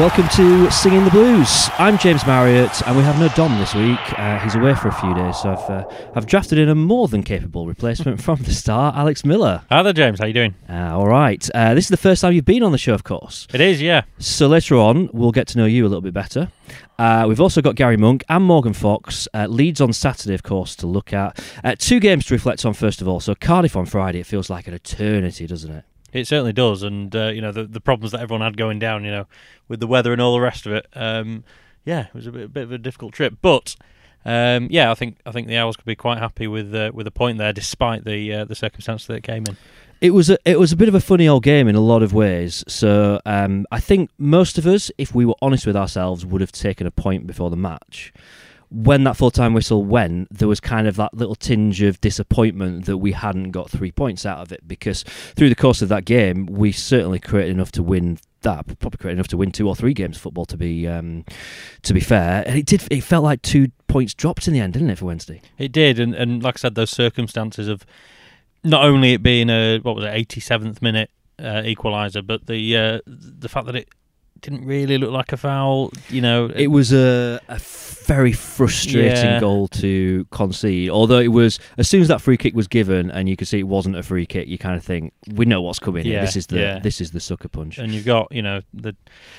Welcome to Singing the Blues. I'm James Marriott, and we have no Dom this week. Uh, he's away for a few days, so I've uh, I've drafted in a more than capable replacement from the start, Alex Miller. Hi there, James. How are you doing? Uh, all right. Uh, this is the first time you've been on the show, of course. It is, yeah. So later on, we'll get to know you a little bit better. Uh, we've also got Gary Monk and Morgan Fox. Uh, Leeds on Saturday, of course, to look at. Uh, two games to reflect on, first of all. So Cardiff on Friday, it feels like an eternity, doesn't it? It certainly does, and uh, you know the the problems that everyone had going down, you know, with the weather and all the rest of it. Um, yeah, it was a bit, a bit of a difficult trip, but um, yeah, I think I think the Owls could be quite happy with uh, with a point there, despite the uh, the circumstances that it came in. It was a it was a bit of a funny old game in a lot of ways. So um, I think most of us, if we were honest with ourselves, would have taken a point before the match. When that full time whistle went, there was kind of that little tinge of disappointment that we hadn't got three points out of it because through the course of that game, we certainly created enough to win that probably created enough to win two or three games of football to be um, to be fair. And it did it felt like two points dropped in the end, didn't it, for Wednesday? It did, and, and like I said, those circumstances of not only it being a what was it, eighty seventh minute uh, equaliser, but the uh, the fact that it didn't really look like a foul. You know, It was a, a very frustrating Yeah. goal to concede. Although it was as soon as that free kick was given, and you could see it wasn't a free kick, you kind of think we know what's coming here. Yeah, This is the yeah. this is the sucker punch. and you've got you know the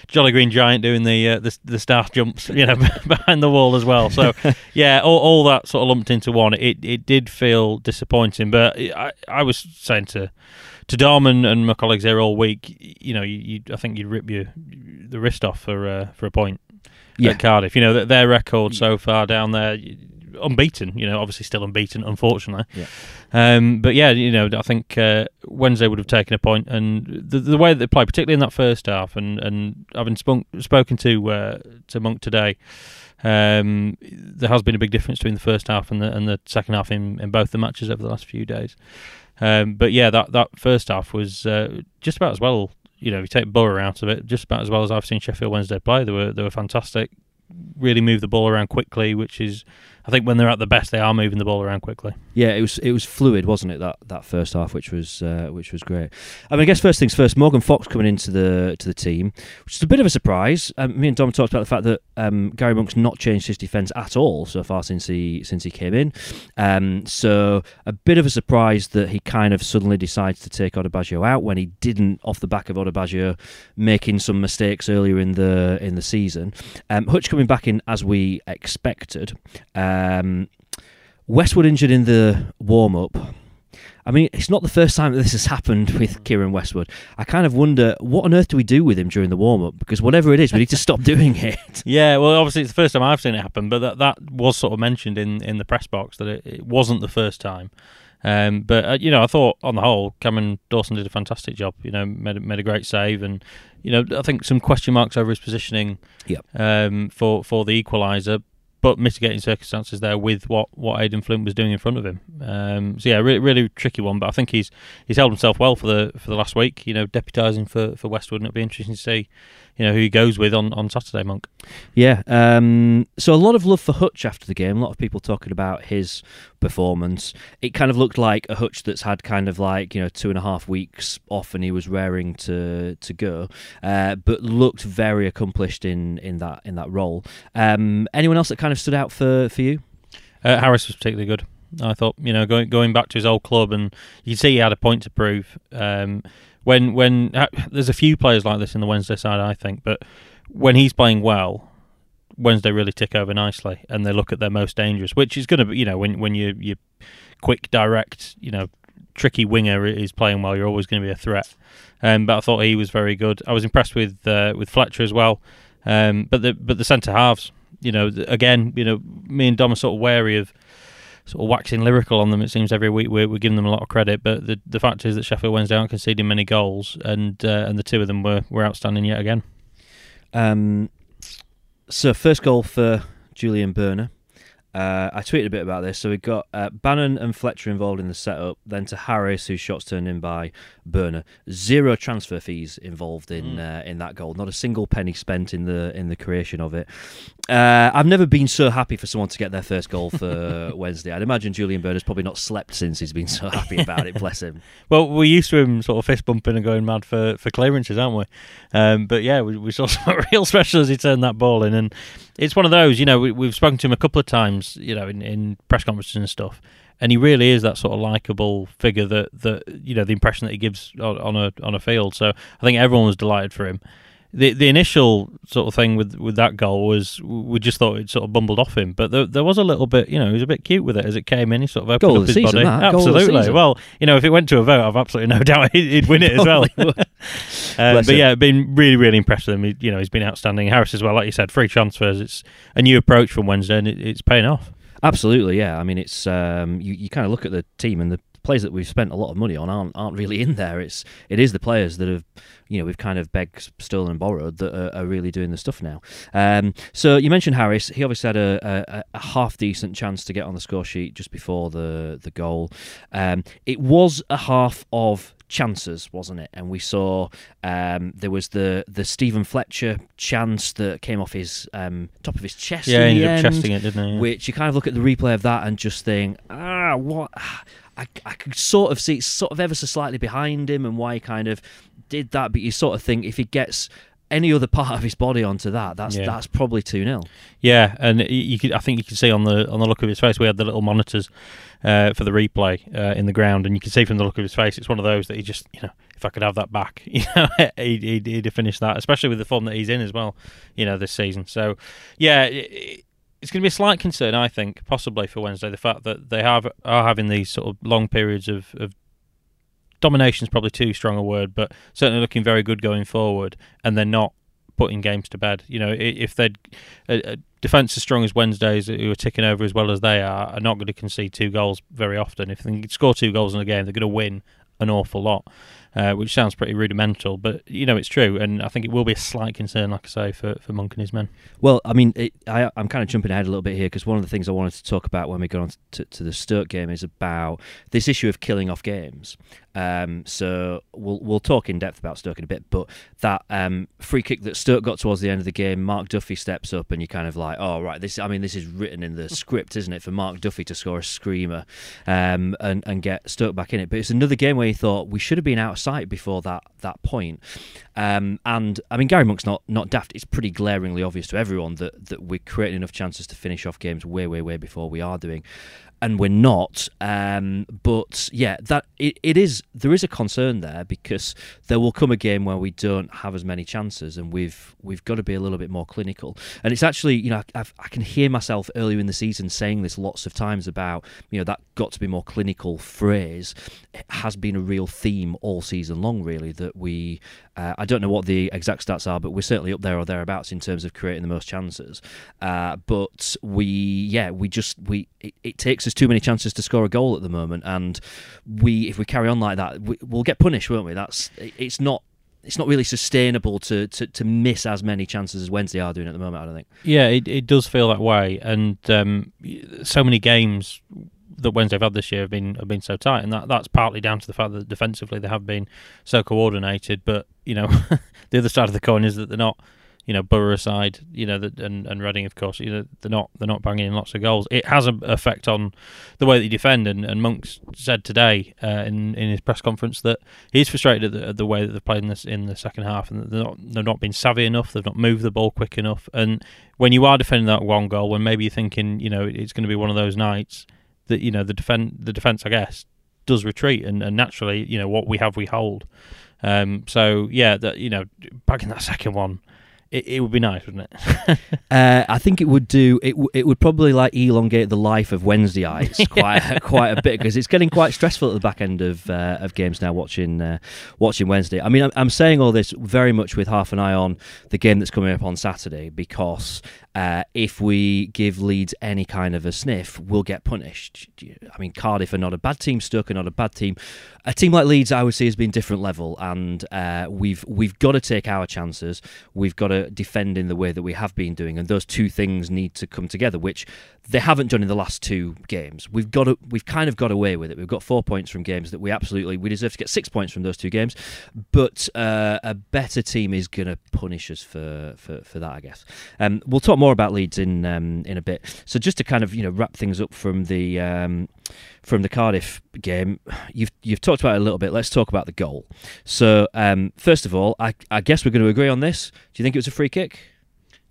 Jolly Green Giant doing the uh, the the staff jumps, you know, behind the wall as well. So yeah, all, all that sort of lumped into one. It it did feel disappointing, but I I was saying to to Dom and, my colleagues there all week, you know, you, you I think you'd rip your the wrist off for uh, for a point Yeah. at Cardiff. You know, th- their record so far down there. Unbeaten, you know, obviously still unbeaten, unfortunately. Yeah. Um, but yeah, you know, I think uh, Wednesday would have taken a point, and the, the way that they played, particularly in that first half, and, and having spunk, spoken to uh, to Monk today, um, there has been a big difference between the first half and the and the second half in, in both the matches over the last few days. Um, but yeah, that that first half was uh, just about as well. You know, if you take Boro out of it, just about as well as I've seen Sheffield Wednesday play. They were they were fantastic. Really moved the ball around quickly, which is, I think, when they're at the best, they are moving the ball around quickly. Yeah, it was it was fluid, wasn't it? That that first half, which was uh, which was great. I mean, I guess first things first. Morgan Fox coming into the to the team, which is a bit of a surprise. Um, me and Dom talked about the fact that um, Gary Monk's not changed his defence at all so far since he since he came in. Um, so a bit of a surprise that he kind of suddenly decides to take Odubajo out when he didn't off the back of Odubajo making some mistakes earlier in the in the season. Um, Hutch coming back in as we expected. Um, Westwood injured in the warm up. I mean, it's not the first time that this has happened with Kieran Westwood. I kind of wonder what on earth do we do with him during the warm up? Because whatever it is, we need to stop doing it. Yeah, well, obviously it's the first time I've seen it happen, but that that was sort of mentioned in, in the press box that it, it wasn't the first time. Um, but uh, you know, I thought on the whole, Cameron Dawson did a fantastic job. You know, made a- made a great save, and you know, I think some question marks over his positioning. Yep. Um, for for the equaliser, but mitigating circumstances there with what what Aden Flint was doing in front of him. Um, so yeah, really really tricky one. But I think he's he's held himself well for the for the last week. You know, deputising for for Westwood, and it'll be interesting to see. You know who he goes with on, on Saturday, Monk. Yeah. Um, so a lot of love for Hutch after the game. A lot of people talking about his performance. It kind of looked like a Hutch that's had kind of like you know two and a half weeks off, and he was raring to to go, uh, but looked very accomplished in in that in that role. Um, anyone else that kind of stood out for for you? Uh, Harris was particularly good. I thought, you know, going going back to his old club, and you can see he had a point to prove. Um, when when uh, there's a few players like this in the Wednesday side, I think, but when he's playing well, Wednesday really tick over nicely, and they look at their most dangerous, which is going to be, you know, when when you you quick, direct, you know, tricky winger is playing well, you're always going to be a threat. Um, but I thought he was very good. I was impressed with uh, with Fletcher as well. Um, but the but the centre halves, you know, again, you know, me and Dom are sort of wary of sort of waxing lyrical on them. It seems every week we're, we're giving them a lot of credit, but the the fact is that Sheffield Wednesday aren't conceding many goals, and uh, and the two of them were were outstanding yet again. Um, so first goal for Julian Börner. Uh, I tweeted a bit about this. So we got uh, Bannon and Fletcher involved in the setup, then to Harris, whose shots turned in by Börner. Zero transfer fees involved in Mm. uh, in that goal. Not a single penny spent in the in the creation of it. Uh, I've never been so happy for someone to get their first goal for Wednesday. I'd imagine Julian Bird has probably not slept since he's been so happy about it. Bless him. Well, we're used to him sort of fist bumping and going mad for, for clearances, aren't we? Um, but yeah, we, we saw something real special as he turned that ball in, and it's one of those. You know, we, have spoken to him a couple of times, you know, in, in press conferences and stuff, and he really is that sort of likable figure that that you know the impression that he gives on, on a on a field. So I think everyone was delighted for him the the initial sort of thing with with that goal was we just thought it sort of bumbled off him, but there, there was a little bit, you know, he was a bit cute with it as it came in. He sort of opened goal up his season, body. That. Absolutely. Well, you know, if it went to a vote, I've absolutely no doubt he'd, he'd win it as well. uh, but him. yeah, been really really impressed with him. He, you know, he's been outstanding. Harris as well, like you said, free transfers. It's a new approach from Wednesday, and it, it's paying off. Absolutely, yeah. I mean, it's um, you, you kind of look at the team and the players that we've spent a lot of money on aren't aren't really in there. It's it is the players that have you know we've kind of begged, stolen, and borrowed that are, are really doing the stuff now. Um, so you mentioned Harris. He obviously had a, a, a, half decent chance to get on the score sheet just before the the goal. Um, it was a half of chances, wasn't it? And we saw um, there was the the Steven Fletcher chance that came off his um, top of his chest. Yeah, he ended up chesting it, didn't he? Yeah. Which you kind of look at the replay of that and just think, ah, what? I, I could sort of see it's sort of ever so slightly behind him and why he kind of did that, but you sort of think if he gets any other part of his body onto that, that's yeah. that's probably two 0 Yeah, and you could I think you can see on the on the look of his face we had the little monitors uh, for the replay uh, in the ground, and you can see from the look of his face it's one of those that he just you know if I could have that back, you know, he'd, he'd, he'd have finished that, especially with the form that he's in as well, you know, this season. So yeah. It, it's going to be a slight concern, I think, possibly for Wednesday. The fact that they have are having these sort of long periods of, of domination is probably too strong a word, but certainly looking very good going forward, and they're not putting games to bed. You know, if they'd a, defense as strong as Wednesdays, who are ticking over as well as they are, are not going to concede two goals very often. If they score two goals in a game, they're going to win an awful lot uh, which sounds pretty rudimental, but you know it's true, and I think it will be a slight concern, like I say, for, for Monk and his men. Well, I mean, it, I, am kind of jumping ahead a little bit here because one of the things I wanted to talk about when we got on to, to the Stoke game is about this issue of killing off games. Um, so we'll we'll talk in depth about Stoke in a bit, but that um, free kick that Stoke got towards the end of the game, Mark Duffy steps up, and you're kind of like, oh right, this. I mean, this is written in the script, isn't it, for Mark Duffy to score a screamer um, and and get Stoke back in it. But it's another game where you thought we should have been out of sight before that that point. Um, and I mean, Gary Monk's not not daft. It's pretty glaringly obvious to everyone that that we're creating enough chances to finish off games way way way before we are doing and we're not. Um, but yeah, that it, it is. There is a concern there because there will come a game where we don't have as many chances, and we've we've got to be a little bit more clinical. And it's actually, you know, I've, i can hear myself earlier in the season saying this lots of times about, you know, that got to be more clinical phrase it has been a real theme all season long. Really, that we uh, I don't know what the exact stats are, but we're certainly up there or thereabouts in terms of creating the most chances. Uh, but we, yeah, we just we it, it, takes us too many chances to score a goal at the moment, and we if we carry on like that, we, will get punished, won't we? That's it's not. It's not really sustainable to, to, to miss as many chances as Wednesday are doing at the moment. I don't think. Yeah, it, it does feel that way, and um, so many games that Wednesday have had this year have been have been so tight, and that that's partly down to the fact that defensively they have been so coordinated. But you know, the other side of the coin is that they're not, you know, Boro aside, you know, the, and and Reading, of course, you know, they're not they're not banging in lots of goals. It has an effect on the way that you defend. And, and Monks said today uh, in in his press conference that he's frustrated at the, at the way that they've played in this in the second half, and they're not they've not been savvy enough. They've not moved the ball quick enough. And when you are defending that one goal, when maybe you're thinking, you know, it's going to be one of those nights that you know the defend the defense, I guess, does retreat, and, and naturally, you know, what we have, we hold. Um, so yeah, that you know, back in that second one, it, it would be nice, wouldn't it? uh, I think it would do. It w- it would probably like elongate the life of Wednesdayites quite quite a bit because it's getting quite stressful at the back end of uh, of games now. Watching uh, watching Wednesday. I mean, I'm, I'm, saying all this very much with half an eye on the game that's coming up on Saturday because uh, if we give Leeds any kind of a sniff, we'll get punished. I mean, Cardiff are not a bad team. Stoke are not a bad team. A team like Leeds, I would say, has been different level, and uh, we've we've got to take our chances. We've got to defend in the way that we have been doing, and those two things need to come together, which they haven't done in the last two games. We've got to, we've kind of got away with it. We've got four points from games that we absolutely we deserve to get six points from those two games, but uh, a better team is going to punish us for, for, for that, I guess. Um, we'll talk more about Leeds in um, in a bit. So just to kind of you know wrap things up from the um, from the Cardiff game, you've you've talked about it a little bit. Let's talk about the goal. So um, first of all, I, I guess we're going to agree on this. Do you think it was a free kick?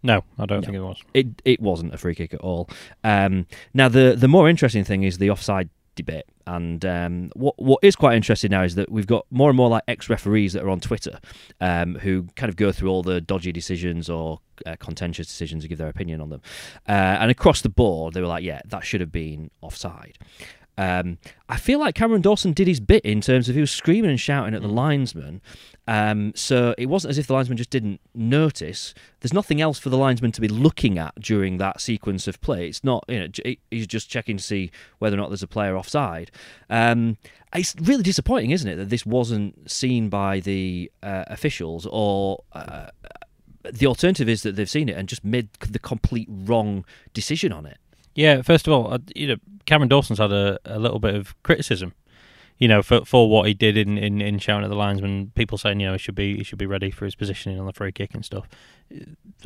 No, I don't No. think it was. It it wasn't a free kick at all. Um, now the the more interesting thing is the offside debate, and um, what what is quite interesting now is that we've got more and more like ex referees that are on Twitter, um, who kind of go through all the dodgy decisions or uh, contentious decisions and give their opinion on them, uh, and across the board they were like, yeah, that should have been offside. Um, I feel like Cameron Dawson did his bit in terms of he was screaming and shouting at the linesman. Um, so it wasn't as if the linesman just didn't notice. There's nothing else for the linesman to be looking at during that sequence of play. It's not, you know, he's just checking to see whether or not there's a player offside. Um, it's really disappointing, isn't it, that this wasn't seen by the uh, officials or. Uh, the alternative is that they've seen it and just made the complete wrong decision on it. Yeah, first of all, you know, Cameron Dawson's had a, a little bit of criticism, you know, for for what he did in, in, in shouting at the linesman. People saying, you know, he should be he should be ready for his positioning on the free kick and stuff.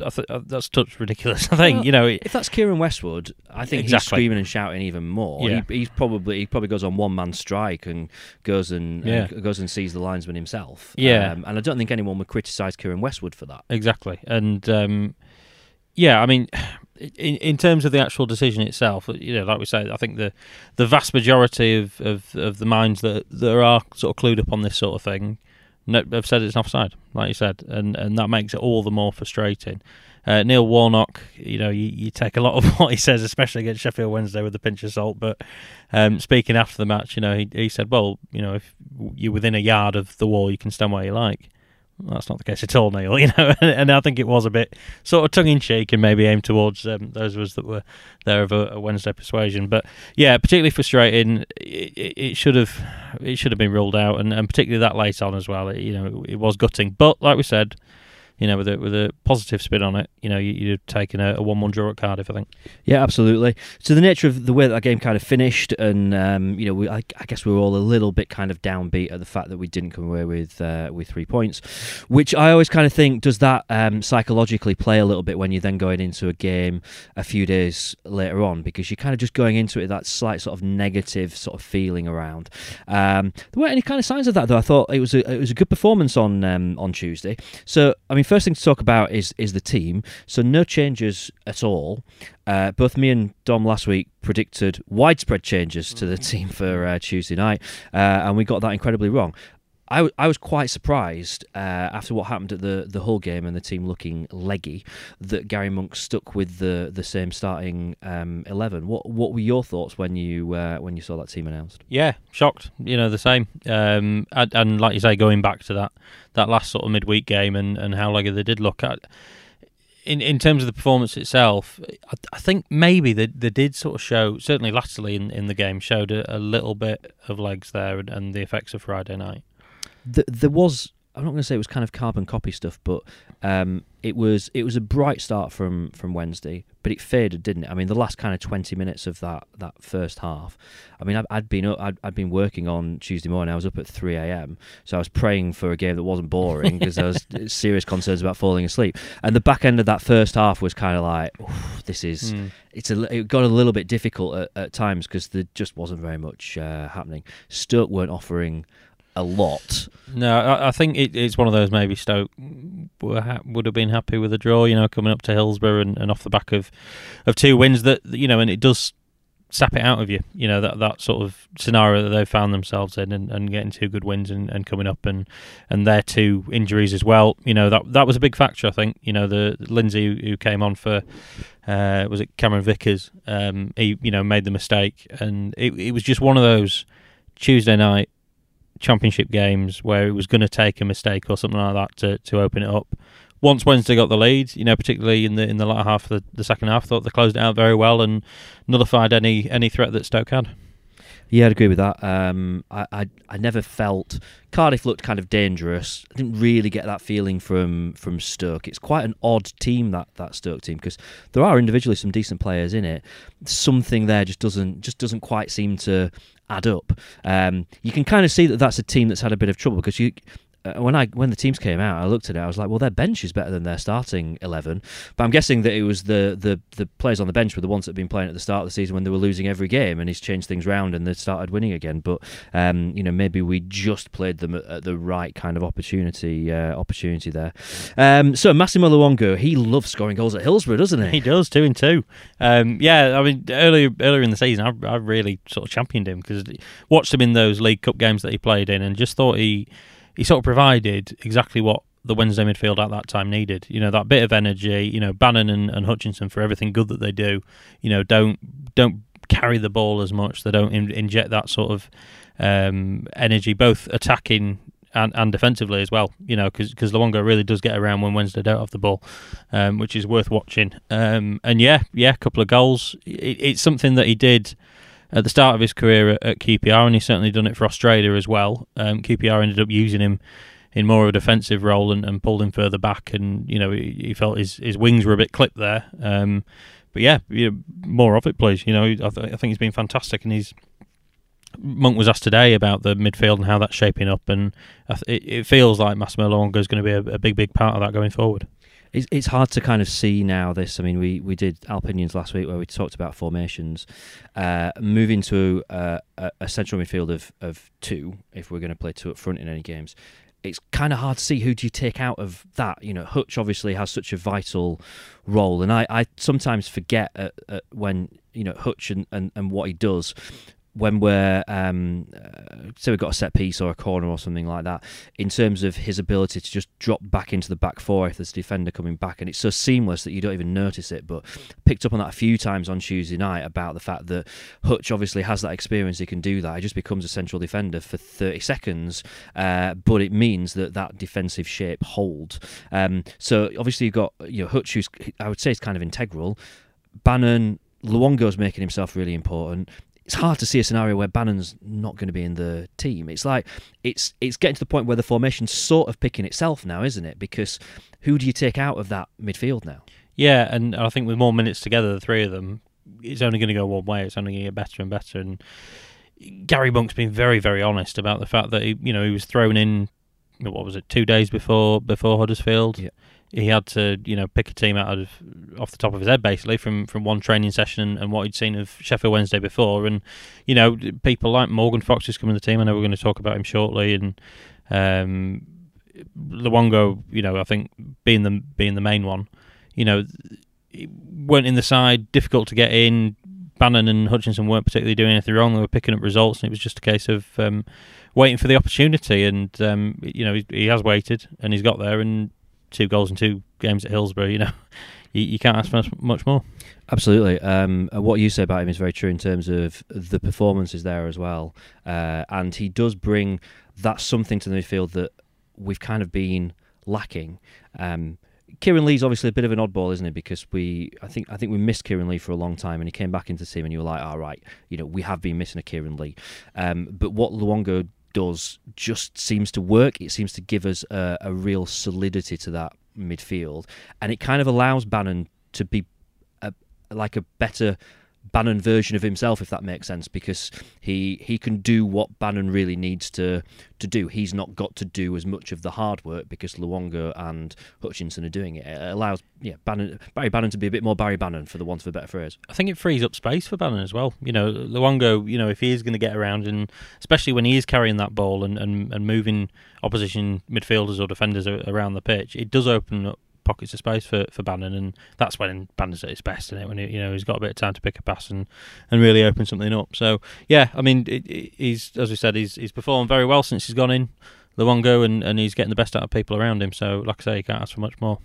I th- uh, that's touch ridiculous. I think Well, you know, it- If that's Kieran Westwood, I think he's screaming and shouting even more. Yeah. He, he's probably he probably goes on one man strike and goes and, Yeah. and goes and sees the linesman himself. Yeah. um, and I don't think anyone would criticise Kieran Westwood for that. exactly, and um, yeah, I mean. In, in terms of the actual decision itself, you know, like we say, I think the the vast majority of, of, of the minds that that are sort of clued up on this sort of thing no, have said it's offside, like you said, and and that makes it all the more frustrating. Uh, Neil Warnock, you know, you, you take a lot of what he says, especially against Sheffield Wednesday, with a pinch of salt. But um, speaking after the match, you know, he, he said, "Well, you know, if you're within a yard of the wall, you can stand where you like." That's not the case at all, Neil. You know, and I think it was a bit sort of tongue in cheek and maybe aimed towards um, those of us that were there of a, a Wednesday persuasion. But yeah, particularly frustrating. It, it, it should have it should have been ruled out, and, and particularly that late on as well. It, you know, it, it was gutting. But like we said, you know, with a with a positive spin on it, you know, you, you'd have taken a, a one-one draw at Cardiff. I think. Yeah, absolutely. So the nature of the way that, that game kind of finished, and um, you know, we, I, I guess we were all a little bit kind of downbeat at the fact that we didn't come away with uh, with three points, which I always kind of think does that um, psychologically play a little bit when you're then going into a game a few days later on because you're kind of just going into it with that slight sort of negative sort of feeling around. Um, there weren't any kind of signs of that though. I thought it was a it was a good performance on um, on Tuesday. So I mean, first thing to talk about is is the team. So no changes at all. Uh, both me and Dom last week predicted widespread changes to the team for uh, Tuesday night, uh, and we got that incredibly wrong. I, w- I was quite surprised uh, after what happened at the, the Hull game and the team looking leggy that Gary Monk stuck with the, the same starting um, eleven. What what were your thoughts when you uh, when you saw that team announced? Yeah, shocked. You know, the same. Um, and, and like you say, going back to that that last sort of midweek game and, and how leggy they did look at. In in terms of the performance itself, I, I think maybe they, they did sort of show, certainly latterly in, in the game, showed a, a little bit of legs there and, and the effects of Friday night. Th- there was I'm not going to say it was kind of carbon copy stuff, but um, it was it was a bright start from from Wednesday, but it faded, didn't it? I mean, the last kind of 20 minutes of that that first half. I mean, I'd, I'd been up, I'd, I'd been working on Tuesday morning. I was up at 3 a.m. So I was praying for a game that wasn't boring because there was serious concerns about falling asleep. And the back end of that first half was kind of like, this is Mm. it's a, it got a little bit difficult at, at times because there just wasn't very much uh, happening. Stoke weren't offering a lot. No, I, I think it, it's one of those maybe Stoke ha- would have been happy with a draw, you know, coming up to Hillsborough and, and off the back of, of two wins that, you know, and it does sap it out of you, you know, that, that sort of scenario that they've found themselves in and, and getting two good wins and, and coming up and, and their two injuries as well, you know, that that was a big factor, I think, you know, the Lindsay who, who came on for, uh, was it Cameron Vickers, um, he, you know, made the mistake and it, it was just one of those Tuesday night championship games where it was going to take a mistake or something like that to, to open it up. Once Wednesday got the lead, you know, particularly in the in the latter half of the, the second half, thought they closed it out very well and nullified any any threat that Stoke had. Yeah, I'd agree with that. Um, I, I I never felt Cardiff looked kind of dangerous. I didn't really get that feeling from from Stoke. It's quite an odd team that that Stoke team because there are individually some decent players in it. Something there just doesn't just doesn't quite seem to add up. Um, you can kind of see that that's a team that's had a bit of trouble because you. Uh, when I when the teams came out, I looked at it. I was like, well, their bench is better than their starting eleven. But I'm guessing that it was the the the players on the bench were the ones that had been playing at the start of the season when they were losing every game, and he's changed things around and they started winning again. But um, you know, maybe we just played them at, at the right kind of opportunity uh, opportunity there. Um, so Massimo Luongo, he loves scoring goals at Hillsborough, doesn't he? He does two and two. Um, yeah, I mean earlier earlier in the season, I, I really sort of championed him because watched him in those League Cup games that he played in, and just thought he he sort of provided exactly what the Wednesday midfield at that time needed. You know, that bit of energy. You know, Bannon and, and Hutchinson for everything good that they do. You know, don't don't carry the ball as much. They don't in, inject that sort of um, energy, both attacking and, and defensively as well. You know, because Luongo really does get around when Wednesday don't have the ball, um, which is worth watching. Um, and yeah, yeah, a couple of goals. It, it's something that he did at the start of his career at, at QPR, and he's certainly done it for Australia as well. Um, QPR ended up using him in more of a defensive role and, and pulled him further back, and you know he, he felt his, his wings were a bit clipped there. Um, but yeah, know, more of it, please. You know, I, th- I think he's been fantastic, and he's Monk was asked today about the midfield and how that's shaping up, and it, feels like Massimo Luongo is going to be a, big, big part of that going forward. It's, it's hard to kind of see now. This, I mean, we, we did opinions last week where we talked about formations, uh, moving to uh, a, central midfield of, of two if we're going to play two up front in any games it's kind of hard to see who do you take out of that. You know, Hutch obviously has such a vital role, and I, I sometimes forget when you know Hutch and, and, and what he does when we're um, uh, say we've got a set piece or a corner or something like that, in terms of his ability to just drop back into the back four if there's a defender coming back, and it's so seamless that you don't even notice it. But picked up on that a few times on Tuesday night about the fact that Hutch obviously has that experience; he can do that. He just becomes a central defender for 30 seconds, uh, but it means that that defensive shape holds. Um, so obviously you've got you know Hutch, who's I would say is kind of integral. Bannon Luongo's making himself really important it's hard to see a scenario where Bannon's not going to be in the team. It's like it's it's getting to the point where the formation's sort of picking itself now, isn't it? Because who do you take out of that midfield now? Yeah, and I think with more minutes together, the three of them, it's only going to go one way. It's only going to get better and better. And Gary Monk's been very, very honest about the fact that he, you know, he was thrown in. What was it? Two days before before Huddersfield. Yeah he had to you know pick a team out of off the top of his head basically from from one training session and, and, what he'd seen of Sheffield Wednesday before. And you know people like Morgan Fox is coming to the team. I know we're going to talk about him shortly. And um Luongo you know I think being the being the main one you know went in the side difficult to get in. Bannon and Hutchinson weren't particularly doing anything wrong. They were picking up results and it was just a case of um, waiting for the opportunity. And um, you know he, he has waited and he's got there. And two goals in two games at Hillsborough, you know, you, you can't ask for much more. Absolutely. Um, what you say about him is very true in terms of the performances there as well. Uh, and he does bring that something to the midfield that we've kind of been lacking. Um, Kieran Lee's obviously a bit of an oddball, isn't it? Because we, I think, I think we missed Kieran Lee for a long time, and he came back into the team, and you were like, "All right, you know, we have been missing a Kieran Lee." Um, but what Luongo does just seems to work. It seems to give us a, a real solidity to that midfield, and it kind of allows Bannon to be a, like a better Bannon version of himself, if that makes sense, because he he can do what Bannon really needs to to do. He's not got to do as much of the hard work because Luongo and Hutchinson are doing it. It allows yeah Bannon, Barry Bannon to be a bit more Barry Bannon, for the want of a better phrase. I think it frees up space for Bannon as well. You know, Luongo, you know, if he is going to get around and especially when he is carrying that ball and, and, and moving opposition midfielders or defenders around the pitch, it does open up pockets of space for, for Bannon, and that's when Bannon's at his best, isn't it? When he, you know he's got a bit of time to pick a pass and, and really open something up. So yeah, I mean it, it, he's as we said he's he's performed very well since he's gone in Luongo, and, and he's getting the best out of people around him. So like I say, you can't ask for much more.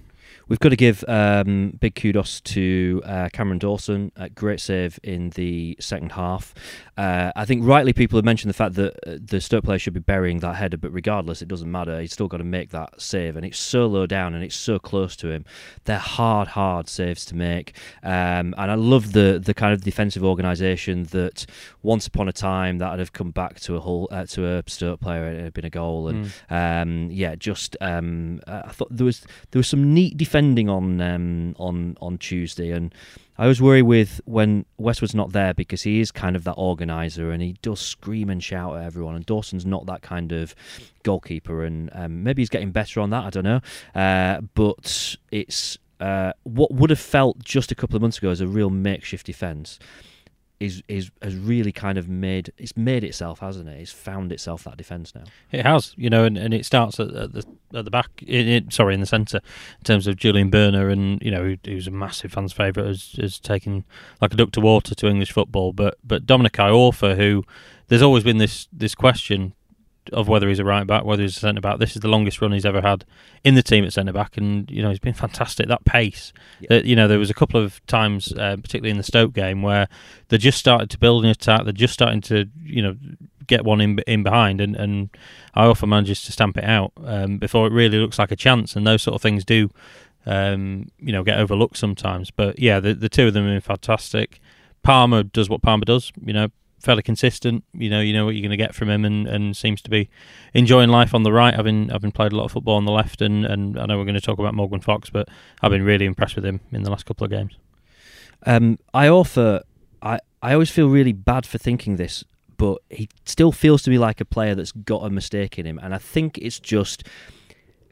We've got to give um, big kudos to uh, Cameron Dawson. Uh, great save in the second half. Uh, I think rightly people have mentioned the fact that uh, the Stoke player should be burying that header, but regardless, it doesn't matter. He's still got to make that save, and it's so low down and it's so close to him. They're hard, hard saves to make, um, and I love the the kind of defensive organisation that once upon a time that would have come back to a whole uh, to a Stoke player. It had been a goal, and mm. um, yeah, just um, I thought there was there was some neat defending on um, on on Tuesday, and I was worried with when Westwood's not there because he is kind of that organizer and he does scream and shout at everyone. And Dawson's not that kind of goalkeeper, and um, maybe he's getting better on that. I don't know, uh, but it's uh, what would have felt just a couple of months ago as a real makeshift defence is is has really kind of made it's made itself, hasn't it? It's found itself that defence now. It has, you know, and, and it starts at, at the at the back. Sorry, in the centre, in terms of Julian Börner, and you know, who, who's a massive fans' favourite, has, has taken like a duck to water to English football. But but Dominic Iorfa, who there's always been this this question of whether he's a right back, whether he's a centre back. This is the longest run he's ever had in the team at centre back, and you know he's been fantastic. That pace, yeah. that you know, there was a couple of times, uh, particularly in the Stoke game, where they just started to build an attack. They're just starting to you know get one in in behind, and and Iorfa manages to stamp it out um, before it really looks like a chance. And those sort of things do, um, you know, get overlooked sometimes. But yeah, the the two of them have been fantastic. Palmer does what Palmer does, you know, fairly consistent. You know, you know what you're going to get from him, and, and seems to be enjoying life on the right. I've been I've been played a lot of football on the left, and, and I know we're going to talk about Morgan Fox, but I've been really impressed with him in the last couple of games. Um, I offer I I always feel really bad for thinking this, but he still feels to me like a player that's got a mistake in him, and I think it's just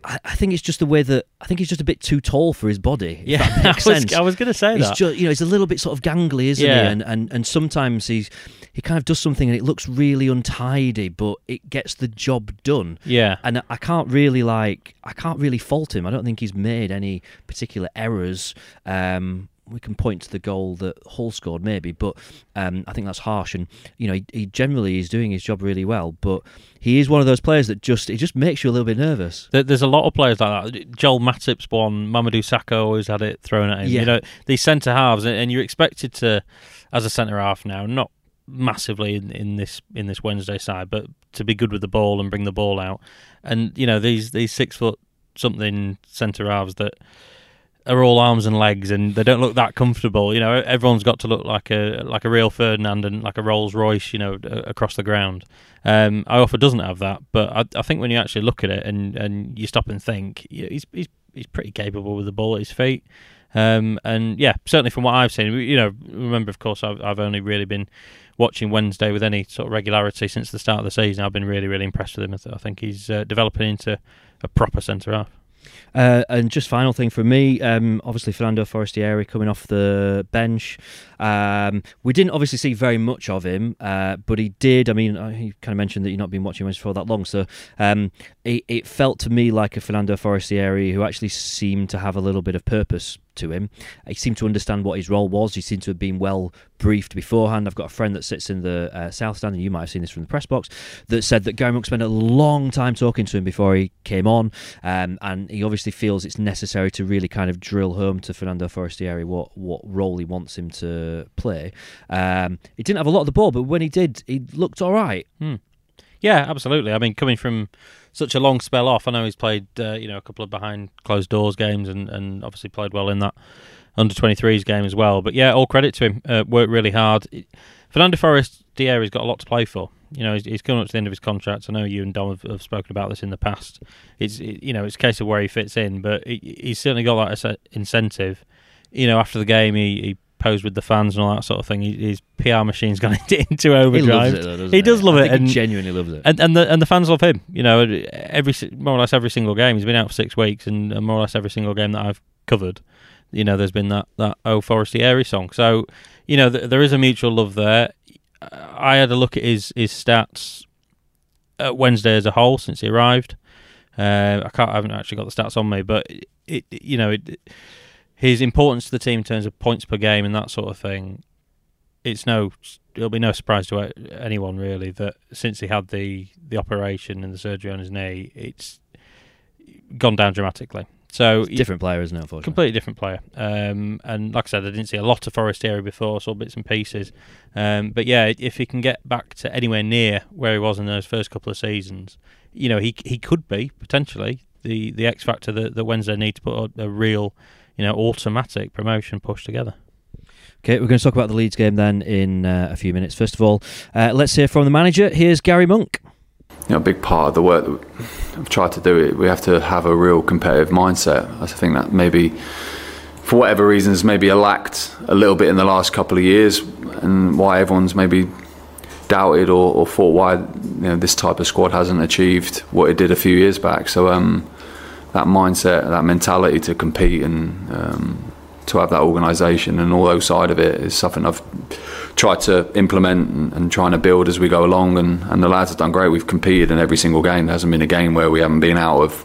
I, think it's just the way that I think he's just a bit too tall for his body. Yeah, I was, I was going to say he's that. Just, you know, he's a little bit sort of gangly, isn't Yeah. he? And, and and sometimes he's he kind of does something and it looks really untidy, but it gets the job done. yeah, And I can't really like I can't really fault him. I don't think he's made any particular errors. Um, we can point to the goal that Hull scored, maybe, but um, I think that's harsh. And you know, he, he generally is doing his job really well, but he is one of those players that just it just makes you a little bit nervous. There's a lot of players like that. Joel Matip's one. Mamadou Sakho always had it thrown at him. Yeah. You know, these centre halves, and- and you're expected to, as a centre half now, not massively in, in this in this Wednesday side, but to be good with the ball and bring the ball out. And you know, these these six foot something centre halves that are all arms and legs, and they don't look that comfortable. You know, everyone's got to look like a like a real Ferdinand and like a Rolls Royce. You know, across the ground. Um, Iorfa doesn't have that, but I, I think when you actually look at it and, and you stop and think, he's he's he's pretty capable with the ball at his feet. Um, and yeah, certainly from what I've seen, you know, remember of course I've I've only really been watching Wednesday with any sort of regularity since the start of the season. I've been really really impressed with him. I, th- I think he's uh, developing into a proper centre half. Uh, and just final thing for me, um, obviously Fernando Forestieri coming off the bench. Um, we didn't obviously see very much of him, uh, but he did. I mean, uh, he kind of mentioned that you've not been watching him for that long, so um, it, it felt to me like a Fernando Forestieri who actually seemed to have a little bit of purpose to him. He seemed to understand what his role was. He seemed to have been well briefed beforehand. I've got a friend that sits in the uh, south stand, and you might have seen this from the press box, that said that Gary Monk spent a long time talking to him before he came on, um, and he obviously feels it's necessary to really kind of drill home to Fernando Forestieri what what role he wants him to play. Um, he didn't have a lot of the ball, but when he did, he looked all right. Hmm. Yeah, absolutely. I mean, coming from such a long spell off, I know he's played uh, you know a couple of behind closed doors games and, and obviously played well in that under 23s game as well. But yeah, all credit to him. Uh, worked really hard. Fernando Forest Forestieri's got a lot to play for. You know, he's, he's coming up to the end of his contract. I know you and Dom have, have spoken about this in the past. It's it, you know it's a case of where he fits in, but he, he's certainly got that incentive. You know, after the game, he, he posed with the fans and all that sort of thing. He, his PR machine's gone into, He overdrive. it, though, He does love I it, he and- genuinely loves it. and and the and the fans love him. You know, every more or less every single game he's been out for six weeks, and, more or less every single game that I've covered, you know, there's been that that Oh Forestieri song. So, you know, th- there is a mutual love there. I had a look at his his stats at Wednesday as a whole since he arrived. Uh, I can't, I haven't actually got the stats on me, but it, it you know, it, his importance to the team in terms of points per game and that sort of thing. It's no, it'll be no surprise to anyone really that since he had the the operation and the surgery on his knee, it's gone down dramatically. So a different player, isn't it? Unfortunately, completely different player. Um, and like I said, I didn't see a lot of Forestieri before, saw bits and pieces. Um, but yeah, if he can get back to anywhere near where he was in those first couple of seasons, you know, he he could be potentially the, the X factor that, that Wednesday need to put a, a real, you know, automatic promotion push together. Okay, we're going to talk about the Leeds game then in uh, a few minutes. First of all, uh, let's hear from the manager. Here's Gary Monk. You know, a big part of the work that I've tried to do it. We have to have a real competitive mindset. I think that maybe, for whatever reasons, maybe lacked a little bit in the last couple of years, and why everyone's maybe doubted or, or thought why you know this type of squad hasn't achieved what it did a few years back. So um, that mindset, that mentality to compete and um, to have that organisation and all those side of it is something I've tried to implement and, and, trying to build as we go along. And, and the lads have done great. We've competed in every single game. There hasn't been a game where we haven't been out of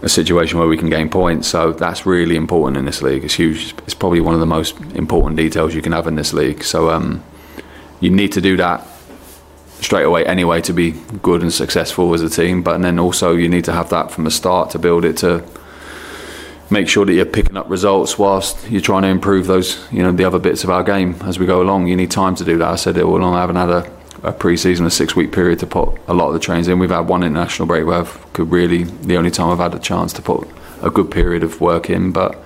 a situation where we can gain points. So that's really important in this league. It's huge. It's probably one of the most important details you can have in this league. So um, you need to do that straight away anyway to be good and successful as a team. But then also you need to have that from the start to build it to make sure that you're picking up results whilst you're trying to improve those, you know, the other bits of our game as we go along. You need time to do that. I said it all along. I haven't had a, a pre-season, a six-week period to put a lot of the trains in. We've had one international break where I've could really the only time I've had a chance to put a good period of work in. But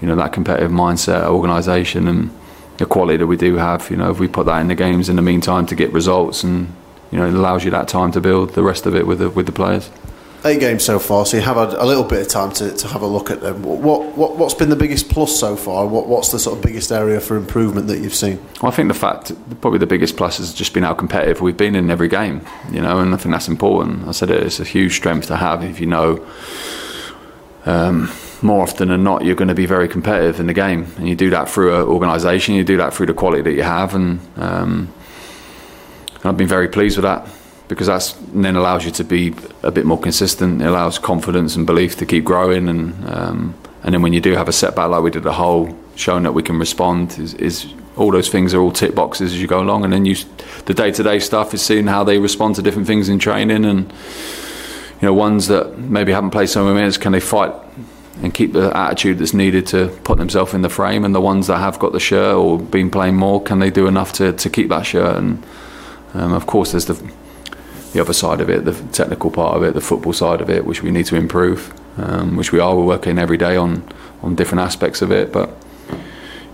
you know that competitive mindset, organisation, and the quality that we do have. You know, if we put that in the games in the meantime to get results, and you know, it allows you that time to build the rest of it with the with the players eight games so far, so you have had a little bit of time to, to have a look at them. What, what what's been the biggest plus so far? What what's the sort of biggest area for improvement that you've seen? Well, I think the fact probably the biggest plus has just been how competitive we've been in every game. You know, and I think that's important. I said it, it's a huge strength to have if you know. Um, more often than not, you're going to be very competitive in the game, and you do that through an organisation. You do that through the quality that you have, and um, I've been very pleased with that because that then allows you to be a bit more consistent. It allows confidence and belief to keep growing, and um, and then when you do have a setback like we did at Hull, showing that we can respond is, is all those things are all tick boxes as you go along, and then you the day to day stuff is seeing how they respond to different things in training, and you know ones that maybe haven't played so many minutes, can they fight and keep the attitude that's needed to put themselves in the frame, and the ones that have got the shirt or been playing more, can they do enough to, to keep that shirt? And um, of course, there's the the other side of it, the technical part of it, the football side of it, which we need to improve, um, which we are. We're working every day on on different aspects of it, but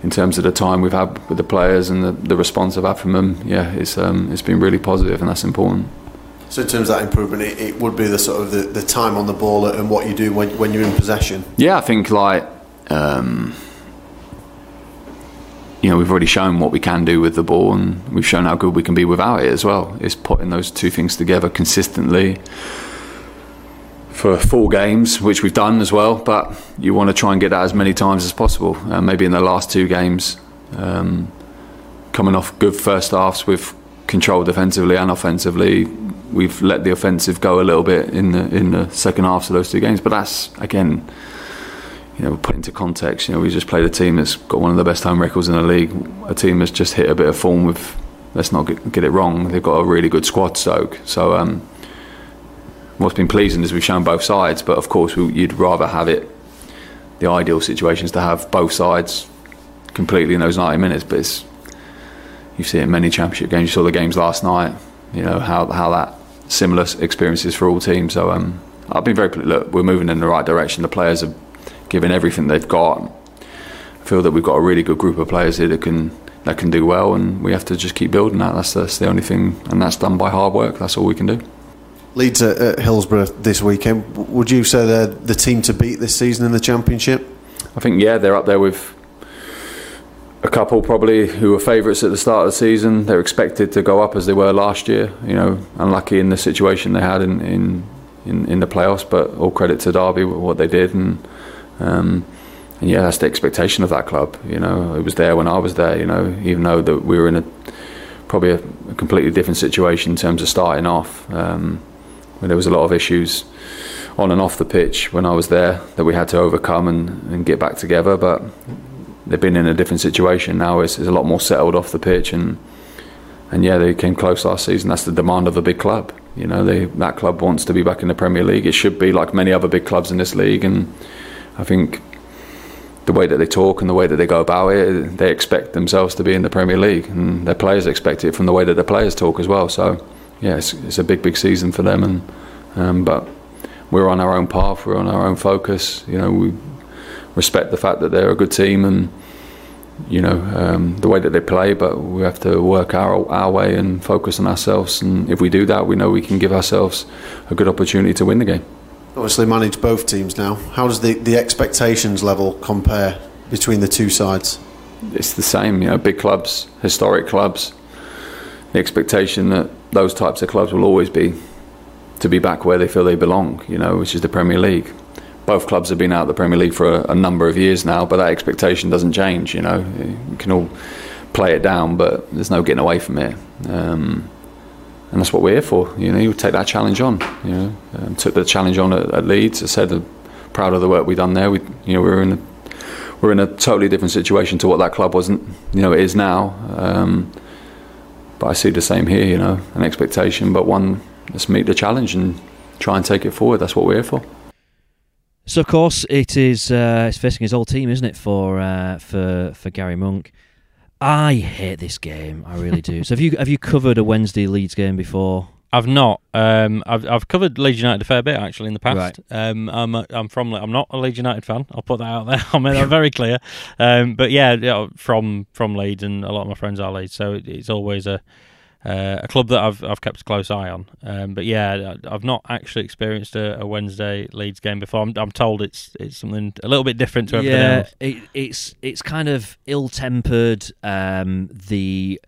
in terms of the time we've had with the players and the, the response I've had from them, yeah, it's um, it's been really positive, and that's important. So in terms of that improvement, it, it would be the sort of the, the time on the ball and what you do when when you're in possession. Yeah, I think like. Um, you know, we've already shown what we can do with the ball, and we've shown how good we can be without it as well. It's putting those two things together consistently for four games, which we've done as well. But you want to try and get that as many times as possible. Uh, maybe in the last two games, um, coming off good first halves with control defensively and offensively, we've let the offensive go a little bit in the in the second halves of those two games. But that's again you know, put into context, you know, we just played a team that's got one of the best home records in the league. A team that's just hit a bit of form with, let's not get, get it wrong, they've got a really good squad, Stoke. So, um, what's been pleasing is we've shown both sides, but of course, we, you'd rather have it. The ideal situation is to have both sides completely in those 90 minutes, but it's, you see it in many championship games. You saw the games last night, you know, how, how that similar experiences for all teams. So, um, I've been very, look, we're moving in the right direction. The players are given everything they've got. I feel that we've got a really good group of players here that can that can do well, and we have to just keep building that. That's, that's the only thing, and that's done by hard work. That's all we can do. Leeds at, at Hillsborough this weekend. Would you say they're the team to beat this season in the Championship? I think yeah, they're up there with a couple probably who were favourites at the start of the season. They're expected to go up as they were last year. You know, unlucky in the situation they had in in, in, in the playoffs, but all credit to Derby what they did and um, and yeah, that's the expectation of that club. You know, it was there when I was there. You know, even though that we were in a probably a, a completely different situation in terms of starting off, um, there was a lot of issues on and off the pitch when I was there that we had to overcome and, and get back together. But they've been in a different situation now. It's, it's a lot more settled off the pitch and and yeah, they came close last season. That's the demand of a big club. You know, they, that club wants to be back in the Premier League. It should be like many other big clubs in this league and I think the way that they talk and the way that they go about it, they expect themselves to be in the Premier League, and their players expect it from the way that their players talk as well. So, yeah, it's, it's a big, big season for them, and um, but we're on our own path, we're on our own focus. You know, we respect the fact that they're a good team, and you know, um, the way that they play, but we have to work our our way and focus on ourselves. And if we do that, we know we can give ourselves a good opportunity to win the game. Obviously, manage both teams now. How does the, the expectations level compare between the two sides? It's the same, you know, big clubs, historic clubs. The expectation that those types of clubs will always be to be back where they feel they belong, you know, which is the Premier League both clubs have been out of the Premier League for a, a, number of years now, but that expectation doesn't change. You know, you can all play it down, but there's no getting away from it. Um, and that's what we're here for. You know, you take that challenge on. You know, um, took the challenge on at, at Leeds. I said, uh, proud of the work we've done there. We, you know, we're in a we're in a totally different situation to what that club wasn't. You know, it is now. Um, but I see the same here. You know, an expectation, but one. Let's meet the challenge and try and take it forward. That's what we're here for. So of course it is. Uh, it's facing his old team, isn't it? For uh, for for Gary Monk. I hate this game. I really do. so have you have you covered a Wednesday Leeds game before? I've not. Um, I've I've covered Leeds United a fair bit actually in the past. Right. Um, I'm I'm from I'm not a Leeds United fan. I'll put that out there. I'll make that very clear. Um, but yeah, you know, from from Leeds and a lot of my friends are Leeds, so it's always a uh, a club that I've I've kept a close eye on. Um, but yeah, I've not actually experienced a, a, Wednesday Leeds game before. I'm, I'm told it's it's something a little bit different to everything yeah, else. It, it's it's kind of ill tempered. Um, the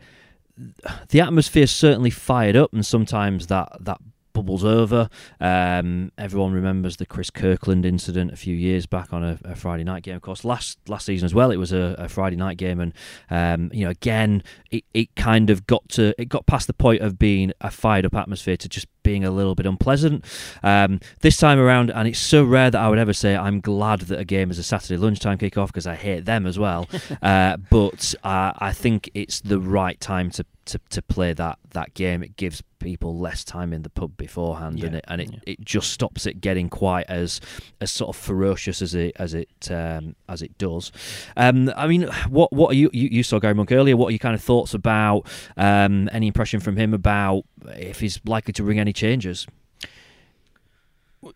the atmosphere certainly fired up, and sometimes that that bubbles over. Um, everyone remembers the Chris Kirkland incident a few years back on a, a Friday night game. Of course, last last season as well, it was a, a Friday night game, and um, you know, again, it, it kind of got to it got past the point of being a fired up atmosphere to just being a little bit unpleasant. Um, this time around, and it's so rare that I would ever say I'm glad that a game is a Saturday lunchtime kickoff because I hate them as well. uh, but uh, I think it's the right time to, to, to play that, that game. It gives people less time in the pub beforehand, yeah. and it and it, yeah. it just stops it getting quite as as sort of ferocious as it as it um, as it does. Um, I mean, what what are you, you, you saw Gary Monk earlier? What are your kind of thoughts about um, any impression from him about if he's likely to bring any changes?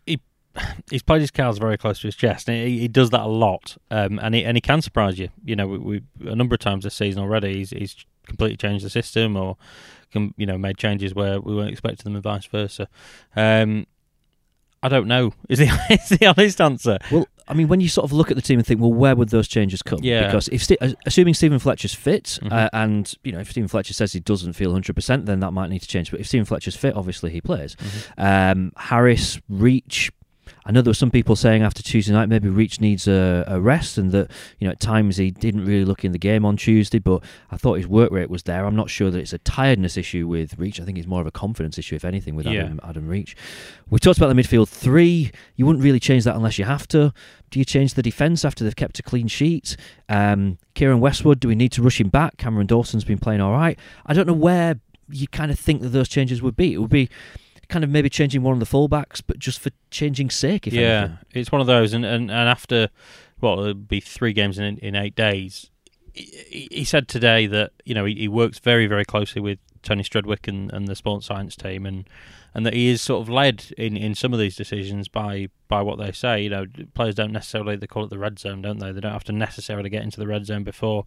He he's played his cards very close to his chest, and he, he does that a lot, um, and he and he can surprise you. You know, we, we, a number of times this season already, he's, he's completely changed the system or you know made changes where we weren't expecting them, and vice versa. Um, I don't know. Is the is the honest answer? Well, I mean, when you sort of look at the team and think, well, where would those changes come? Yeah. Because if assuming Steven Fletcher's fit, mm-hmm. uh, and you know, if Steven Fletcher says he doesn't feel hundred percent, then that might need to change. But if Steven Fletcher's fit, obviously he plays. Mm-hmm. Um, Harris, Reach, I know there were some people saying after Tuesday night maybe Reach needs a, a, rest and that you know at times he didn't really look in the game on Tuesday, but I thought his work rate was there. I'm not sure that it's a tiredness issue with Reach. I think it's more of a confidence issue, if anything, with yeah. Adam, Adam Reach. We talked about the midfield three. You wouldn't really change that unless you have to. Do you change the defence after they've kept a clean sheet? Um, Keiren Westwood, do we need to rush him back? Cameron Dawson's been playing all right. I don't know where you kind of think that those changes would be. It would be kind of maybe changing one of the fullbacks, but just for changing sake. If yeah, anything. it's one of those, and, and, and after well, it'll be three games in in eight days. He, he said today that you know he, he, works very very closely with Tony Strudwick and, and the sports science team, and and that he is sort of led in, in some of these decisions by by what they say. You know, players don't necessarily they call it the red zone, don't they? They don't have to necessarily get into the red zone before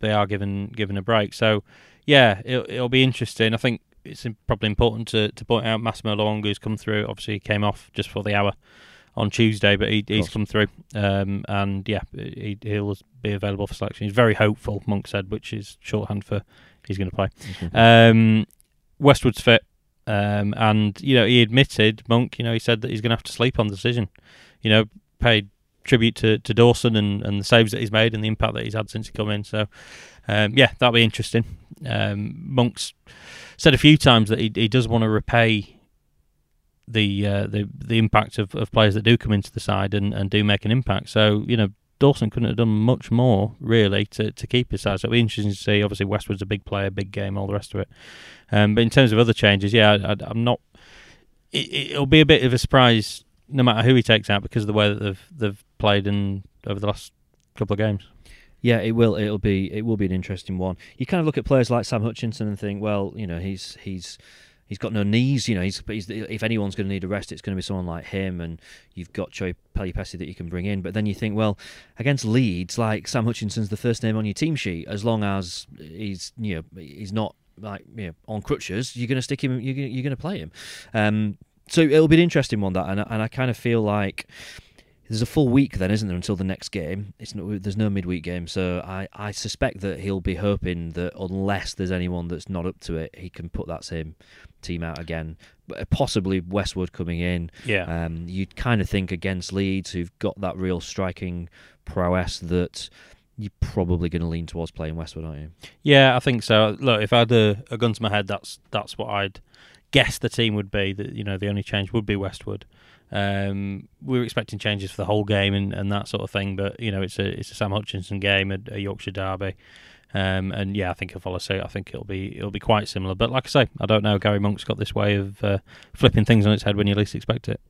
they are given given a break. So yeah, it'll, it'll be interesting. I think it's probably important to, to point out Massimo Luongo's come through. Obviously, he came off just for the hour on Tuesday, but he, he's come through. Um, and yeah, he, will be available for selection. He's very hopeful, Monk said, which is shorthand for he's going to play. Um, Westwood's fit. Um, and, you know, he admitted, Monk, you know, he said that he's going to have to sleep on the decision. You know, paid tribute to, to Dawson and, and the saves that he's made and the impact that he's had since he come in. So, um, yeah, that'll be interesting. Um, Monk's said a few times that he, he does want to repay the uh, the the impact of, of players that do come into the side and, and do make an impact. So you know Dawson couldn't have done much more really to, to keep his side. So it'll be interesting to see. Obviously Westwood's a big player, big game, all the rest of it. Um, but in terms of other changes, yeah, I, am not. It, will be a bit of a surprise no matter who he takes out because of the way that they've they've played in over the last couple of games. Yeah, it will. It'll be. It will be an interesting one. You kind of look at players like Sam Hutchinson and think, well, you know, he's he's He's got no knees. You know, he's, he's if anyone's going to need a rest, it's going to be someone like him. And you've got Joey Pelupessy that you can bring in. But then you think, well, against Leeds, like Sam Hutchinson's the first name on your team sheet, as long as he's you know he's not like you know, on crutches, you're going to stick him. You're going to play him. Um, so it'll be an interesting one that, and and I kind of feel like there's a full week then, isn't there, until the next game? It's not, there's no midweek game, so I, I suspect that he'll be hoping that unless there's anyone that's not up to it, he can put that same team out again. But possibly Westwood coming in. Yeah. Um, you'd kind of think against Leeds, who've got that real striking prowess, that you're probably going to lean towards playing Westwood, aren't you? Yeah, I think so. Look, if I had a, a gun to my head, that's that's what I'd guess the team would be. That you know, the only change would be Westwood. Um, we were expecting changes for the whole game and, and that sort of thing, but you know it's a it's a Sam Hutchinson game, a, a Yorkshire derby, um, and yeah, I think if I'll say I think it'll be it'll be quite similar. But like I say, I don't know. Gary Monk's got this way of uh, flipping things on its head when you least expect it.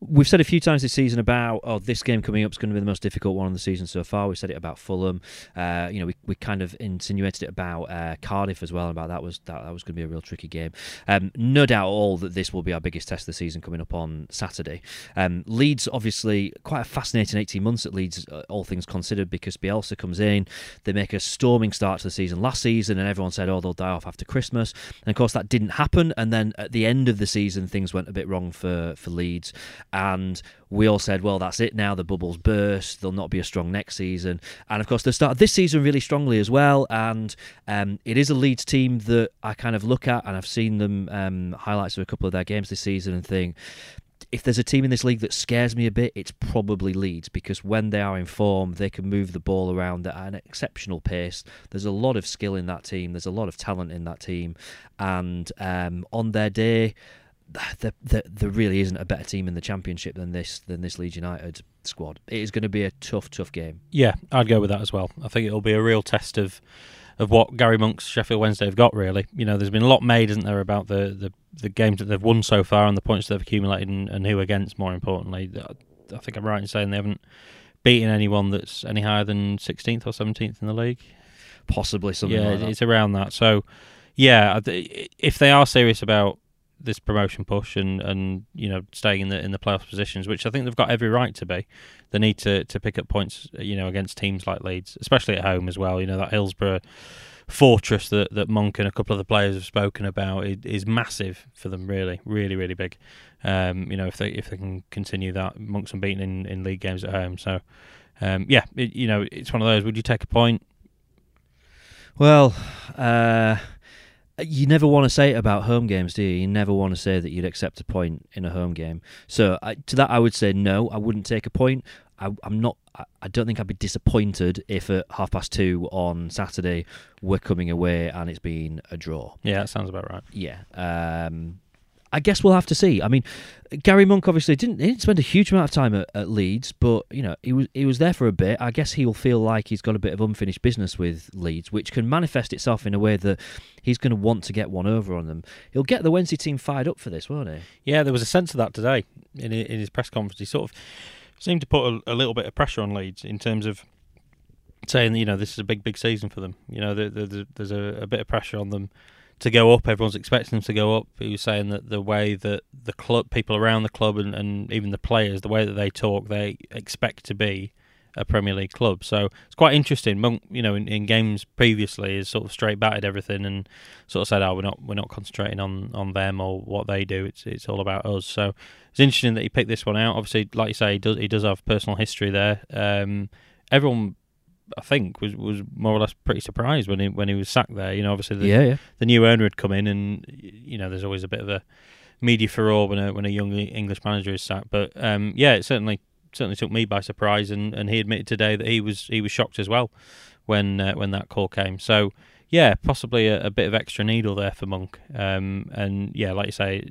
We've said a few times this season about oh this game coming up is going to be the most difficult one of the season so far. We said it about Fulham. Uh, you know we, we kind of insinuated it about uh, Cardiff as well. About that was that, that was going to be a real tricky game. Um, no doubt at all that this will be our biggest test of the season coming up on Saturday. Um, Leeds obviously quite a fascinating 18 months at Leeds, uh, all things considered, because Bielsa comes in, they make a storming start to the season last season, and everyone said oh they'll die off after Christmas, and of course that didn't happen. And then at the end of the season things went a bit wrong for for Leeds and we all said, well, that's it now. The bubbles burst. There'll not be a strong next season. And of course, they started this season really strongly as well. And um, it is a Leeds team that I kind of look at, and I've seen them um, highlights of a couple of their games this season and think, if there's a team in this league that scares me a bit, it's probably Leeds because when they are in form, they can move the ball around at an exceptional pace. There's a lot of skill in that team. There's a lot of talent in that team, and um, on their day, there, there, there really isn't a better team in the championship than this than this Leeds United squad. It is going to be a tough, tough game. Yeah, I'd go with that as well. I think it'll be a real test of of what Gary Monk's Sheffield Wednesday have got. Really, you know, there's been a lot made, isn't there, about the the, the games that they've won so far and the points they've accumulated and, and who against. More importantly, I think I'm right in saying they haven't beaten anyone that's any higher than 16th or 17th in the league. Possibly something. Yeah, like it's around that. So, yeah, if they are serious about this promotion push and, and you know staying in the in the playoff positions, which I think they've got every right to be. They need to, to pick up points, you know, against teams like Leeds, especially at home as well. You know that Hillsborough fortress that, that Monk and a couple of the players have spoken about is, is massive for them. Really, really, really big. Um, you know, if they if they can continue that, Monk's unbeaten in, in league games at home. So, um, yeah, it, you know, it's one of those. Would you take a point? Well, uh, you never want to say it about home games, do you? You never want to say that you'd accept a point in a home game. So I, to that, I would say no. I wouldn't take a point. I, am not. I, I don't think I'd be disappointed if at half past two on Saturday we're coming away and it's been a draw. Yeah, that sounds about right. Yeah. Um, I guess we'll have to see. I mean, Gary Monk obviously didn't didn't spend a huge amount of time at, at, Leeds, but you know he was he was there for a bit. I guess he'll feel like he's got a bit of unfinished business with Leeds, which can manifest itself in a way that he's going to want to get one over on them. He'll get the Wednesday team fired up for this, won't he? Yeah, there was a sense of that today in in his press conference. He sort of seemed to put a, a little bit of pressure on Leeds in terms of saying you know this is a big big season for them. You know there's a, a bit of pressure on them to go up. Everyone's expecting them to go up. He was saying that the way that the club, people around the club, and, and even the players, the way that they talk, they expect to be a Premier League club. So it's quite interesting. Monk, you know, in, in games previously, has sort of straight batted everything and sort of said, "Oh, we're not we're not concentrating on, on them or what they do. It's it's all about us." So it's interesting that he picked this one out. Obviously, like you say, he does he does have personal history there. Um, everyone I think was was more or less pretty surprised when he when he was sacked there. You know, obviously the yeah, yeah. the new owner had come in, and you know, there's always a bit of a media furore when a when a young English manager is sacked. But um, yeah, it certainly certainly took me by surprise, and, and he admitted today that he was he was shocked as well when uh, when that call came. So yeah, possibly a, a, bit of extra needle there for Monk. Um, and yeah, like you say.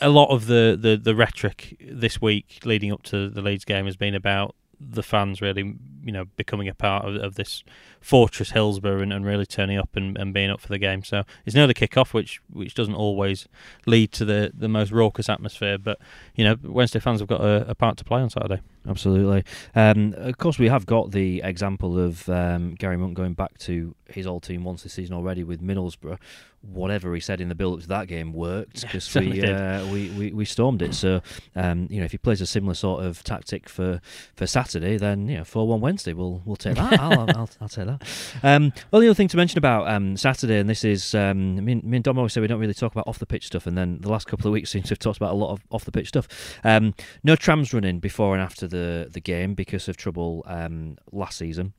A lot of the, the, the rhetoric this week leading up to the Leeds game has been about the fans really, you know, becoming a part of, of this fortress Hillsborough and, and really turning up and, and, being up for the game. So it's near the kick-off, which which doesn't always lead to the, the most raucous atmosphere. But you know, Wednesday fans have got a, a part to play on Saturday. Absolutely. Um, of course, we have got the example of um, Gary Monk going back to his old team once this season already with Middlesbrough. Whatever he said in the build-up to that game worked because we, uh, we, we we stormed it. So um, you know, if he plays a similar sort of tactic for, for Saturday, then you know, four one Wednesday, we'll we'll take that. I'll, I'll, I'll, I'll take that. Um, well, the other thing to mention about um, Saturday, and this is um, me, and, me and Dom always say we don't really talk about off the pitch stuff, and then the last couple of weeks seem to have talked about a lot of off the pitch stuff. Um, no trams running before and after the the game because of trouble um, last season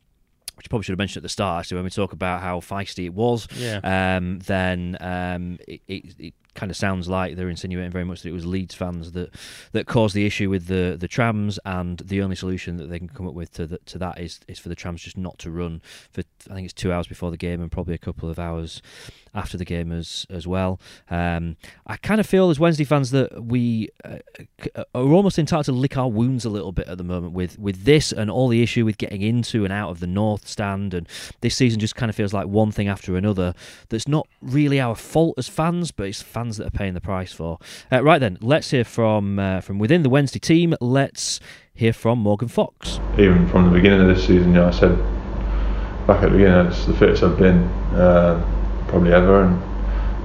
which probably should have mentioned at the start, actually, when we talk about how feisty it was, Yeah. um, then um, it, it, it kind of sounds like they're insinuating very much that it was Leeds fans that that caused the issue with the, the trams, and the only solution that they can come up with to the, to that is is for the trams just not to run for I think it's two hours before the game and probably a couple of hours after the game as as well. Um, I kind of feel as Wednesday fans that we uh, are almost entitled to lick our wounds a little bit at the moment with with this and all the issue with getting into and out of the north stand, and this season just kind of feels like one thing after another. That's not really our fault as fans, but it's fans that are paying the price for. Uh, right then, let's hear from uh, from within the Wednesday team. Let's hear from Morgan Fox. even from the beginning of this season, you know, I said back at the beginning, it's the fittest I've been uh, probably ever, and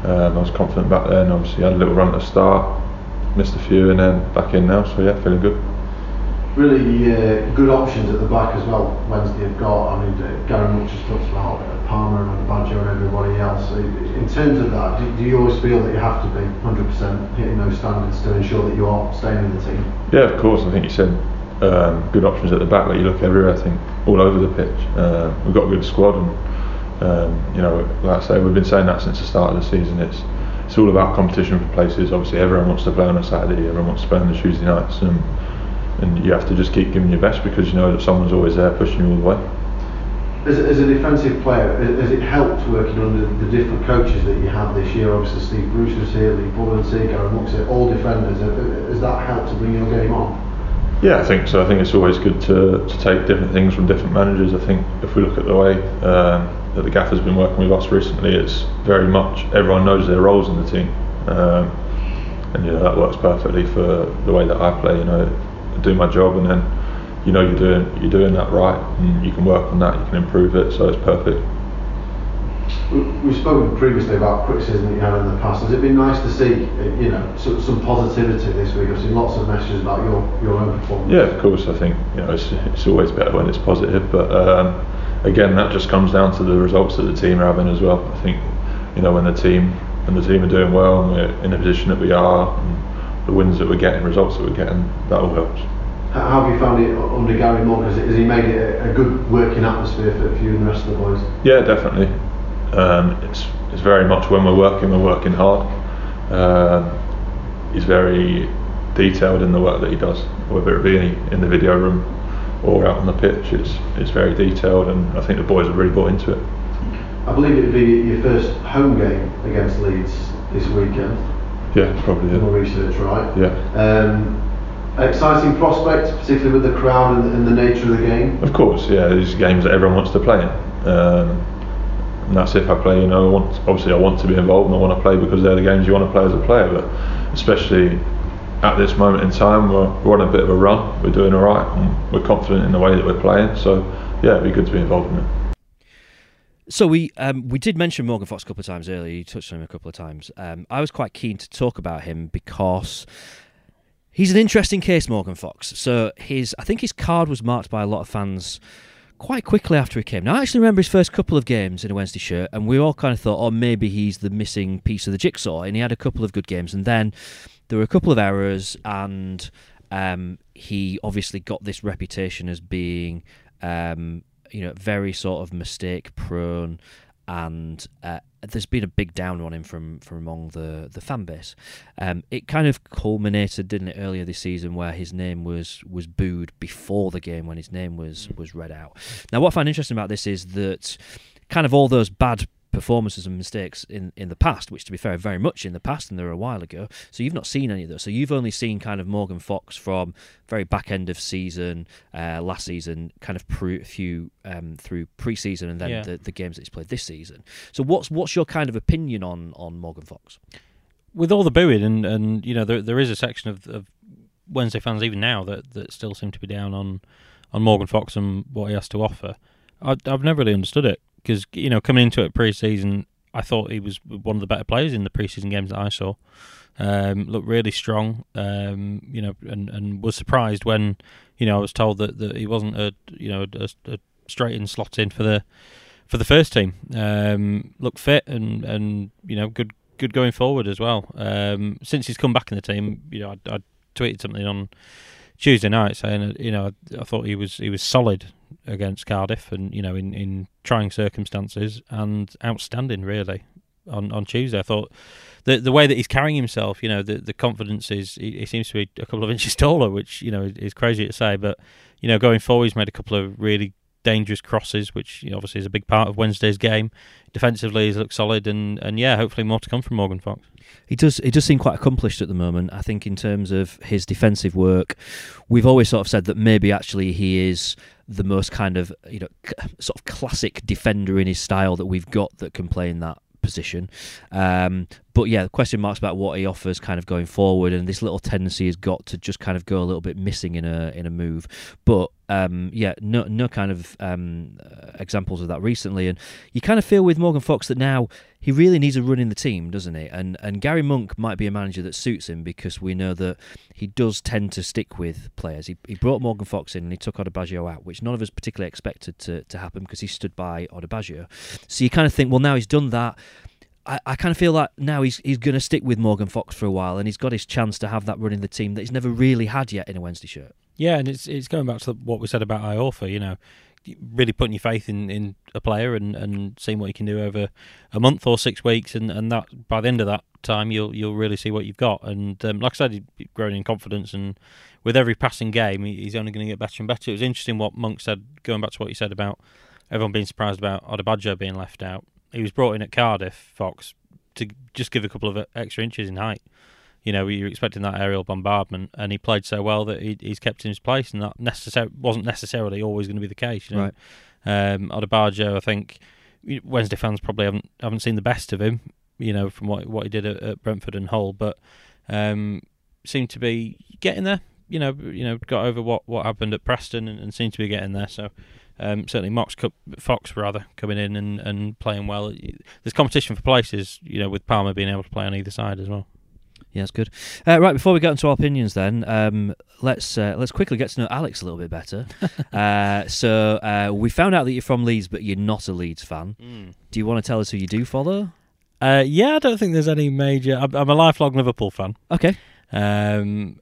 um, I was confident back then. Obviously, had a little run at the start, missed a few, and then back in now. So yeah, feeling good. Really uh, good options at the back as well. Wednesday have got. I mean, uh, Gary Monk just talks about uh, Palmer and Badger and everybody else. So in terms of that, do, do you always feel that you have to be 100% hitting those standards to ensure that you are staying in the team? Yeah, of course. I think you said um, good options at the back. Like you look everywhere. I think all over the pitch. Uh, we've got a good squad, and um, you know, like I say, we've been saying that since the start of the season. It's it's all about competition for places. Obviously, everyone wants to play on a Saturday. Everyone wants to play on the Tuesday nights, and and you have to just keep giving your best because you know that someone's always there pushing you all the way. As, as a defensive player, has it helped working under the different coaches that you have this year? Obviously, Steve Bruce was here, Lee Bullen's here, Gary Monk's here, all defenders. Has that helped to bring your game on? Yeah, I think so. I think it's always good to, to take different things from different managers. I think if we look at the way um, that the gaffer's been working with us recently, it's very much everyone knows their roles in the team, um, and you know that works perfectly for the way that I play. You know, I do my job, and then you know you're doing you're doing that right, and you can work on that, you can improve it, so it's perfect. We- We've spoken previously about criticism that you had in the past. Has it been nice to see, you know, some, some positivity this week? I've seen lots of messages about your, your own performance. Yeah, of course. I think you know it's, it's always better when it's positive, but um, again, that just comes down to the results that the team are having as well. I think you know when the team when the team are doing well and we're in the position that we are, and the wins that we're getting, results that we're getting, that all helps. How have you found it under Gary Monk? Has, has he made it a, a good working atmosphere for, for you and the rest of the boys? Yeah, definitely. Um, it's it's very much when we're working, we're working hard. Um, he's very detailed in the work that he does, whether it be in the video room or out on the pitch. It's it's very detailed, and I think the boys have really bought into it. I believe it would be your first home game against Leeds this weekend. Yeah, probably. More research, right? yeah. Um, exciting prospect, particularly with the crowd and, and the nature of the game. Of course, yeah. These games that everyone wants to play in, um, and that's if I play. You know, I want obviously I want to be involved and I want to play because they're the games you want to play as a player. But especially at this moment in time, we're, we're on a bit of a run. We're doing all right, and we're confident in the way that we're playing. So yeah, it'd be good to be involved in it. So we um, we did mention Morgan Fox a couple of times earlier. You touched on him a couple of times. Um, I was quite keen to talk about him because he's an interesting case, Morgan Fox. So his I think his card was marked by a lot of fans quite quickly after he came. Now I actually remember his first couple of games in a Wednesday shirt, and we all kind of thought, oh, maybe he's the missing piece of the jigsaw. And he had a couple of good games, and then there were a couple of errors, and um, he obviously got this reputation as being. Um, you know, very sort of mistake prone, and uh, there's been a big down on him from from among the the fan base. Um, it kind of culminated, didn't it, earlier this season where his name was was booed before the game when his name was was read out. Now, what I find interesting about this is that kind of all those bad performances and mistakes in, in the past, which to be fair, very much in the past and they're a while ago. So you've not seen any of those. So you've only seen kind of Morgan Fox from very back end of season, uh, last season, kind of pre- few um, through pre-season and then Yeah. the, the games that he's played this season. So what's what's your kind of opinion on on Morgan Fox? with all the booing and, and you know there there is a section of, of Wednesday fans even now that, that still seem to be down on on Morgan Fox and what he has to offer. I, I've never really understood it because you know coming into it pre-season, I thought he was one of the better players in the pre-season games that I saw. Um, looked really strong, um, you know, and, and was surprised when you know I was told that, that he wasn't a you know a, a straight in slot in for the for the first team. Um, looked fit and and you know good good going forward as well. Um, since he's come back in the team, you know, I, I tweeted something on Tuesday night saying, you know, I, I, thought he was he was solid against Cardiff, and you know, in, in trying circumstances, and outstanding really on, on Tuesday. I thought the the way that he's carrying himself, you know, the the confidence is he, he seems to be a couple of inches taller, which you know is crazy to say, but you know, going forward, he's made a couple of really dangerous crosses, which you know, obviously is a big part of Wednesday's game. Defensively, he's looked solid, and, and yeah, hopefully more to come from Morgan Fox. He does. He does seem quite accomplished at the moment. I think in terms of his defensive work, we've always sort of said that maybe actually he is the most kind of you know sort of classic defender in his style that we've got that can play in that position. Um, but yeah, question marks about what he offers kind of going forward, and this little tendency has got to just kind of go a little bit missing in a in a move. But um, yeah, no no kind of um, uh, examples of that recently, and you kind of feel with Morgan Fox that now he really needs a run in the team, doesn't he? And and Gary Monk might be a manager that suits him because we know that he does tend to stick with players. He, he brought Morgan Fox in and he took Odubajo out, which none of us particularly expected to, to happen because he stood by Odubajo. So you kind of think, well, now he's done that I, I kind of feel like now he's he's going to stick with Morgan Fox for a while, and he's got his chance to have that run in the team that he's never really had yet in a Wednesday shirt. Yeah, and it's it's going back to what we said about Iorfa. You know, really putting your faith in, in a player and, and seeing what you can do over a month or six weeks, and, and that by the end of that time you'll you'll really see what you've got. And um, like I said, he's grown in confidence, and with every passing game, he's only going to get better and better. It was interesting what Monk said, going back to what you said about everyone being surprised about Odubajo being left out he was brought in at Cardiff, Fox, to just give a couple of extra inches in height. You know, you're expecting that aerial bombardment, and he played so well that he, he's kept in his place, and that necessar- wasn't necessarily always going to be the case. You know? Right. Um, Odubajo, I think Wednesday fans probably haven't haven't seen the best of him. You know, from what what he did at, at Brentford and Hull, but um, seemed to be getting there. You know, you know, got over what, what happened at Preston and, and seemed to be getting there. So um, certainly Mox Fox rather coming in and, and playing well. There's competition for places, you know, with Palmer being able to play on either side as well. Yeah, that's good. Uh, right, before we get into our opinions, then um, let's uh, let's quickly get to know Alex a little bit better. uh, so uh, we found out that you're from Leeds, but you're not a Leeds fan. Mm. Do you want to tell us who you do follow? Uh, yeah, I don't think there's any major. I'm, I'm a lifelong Liverpool fan. Okay. Um,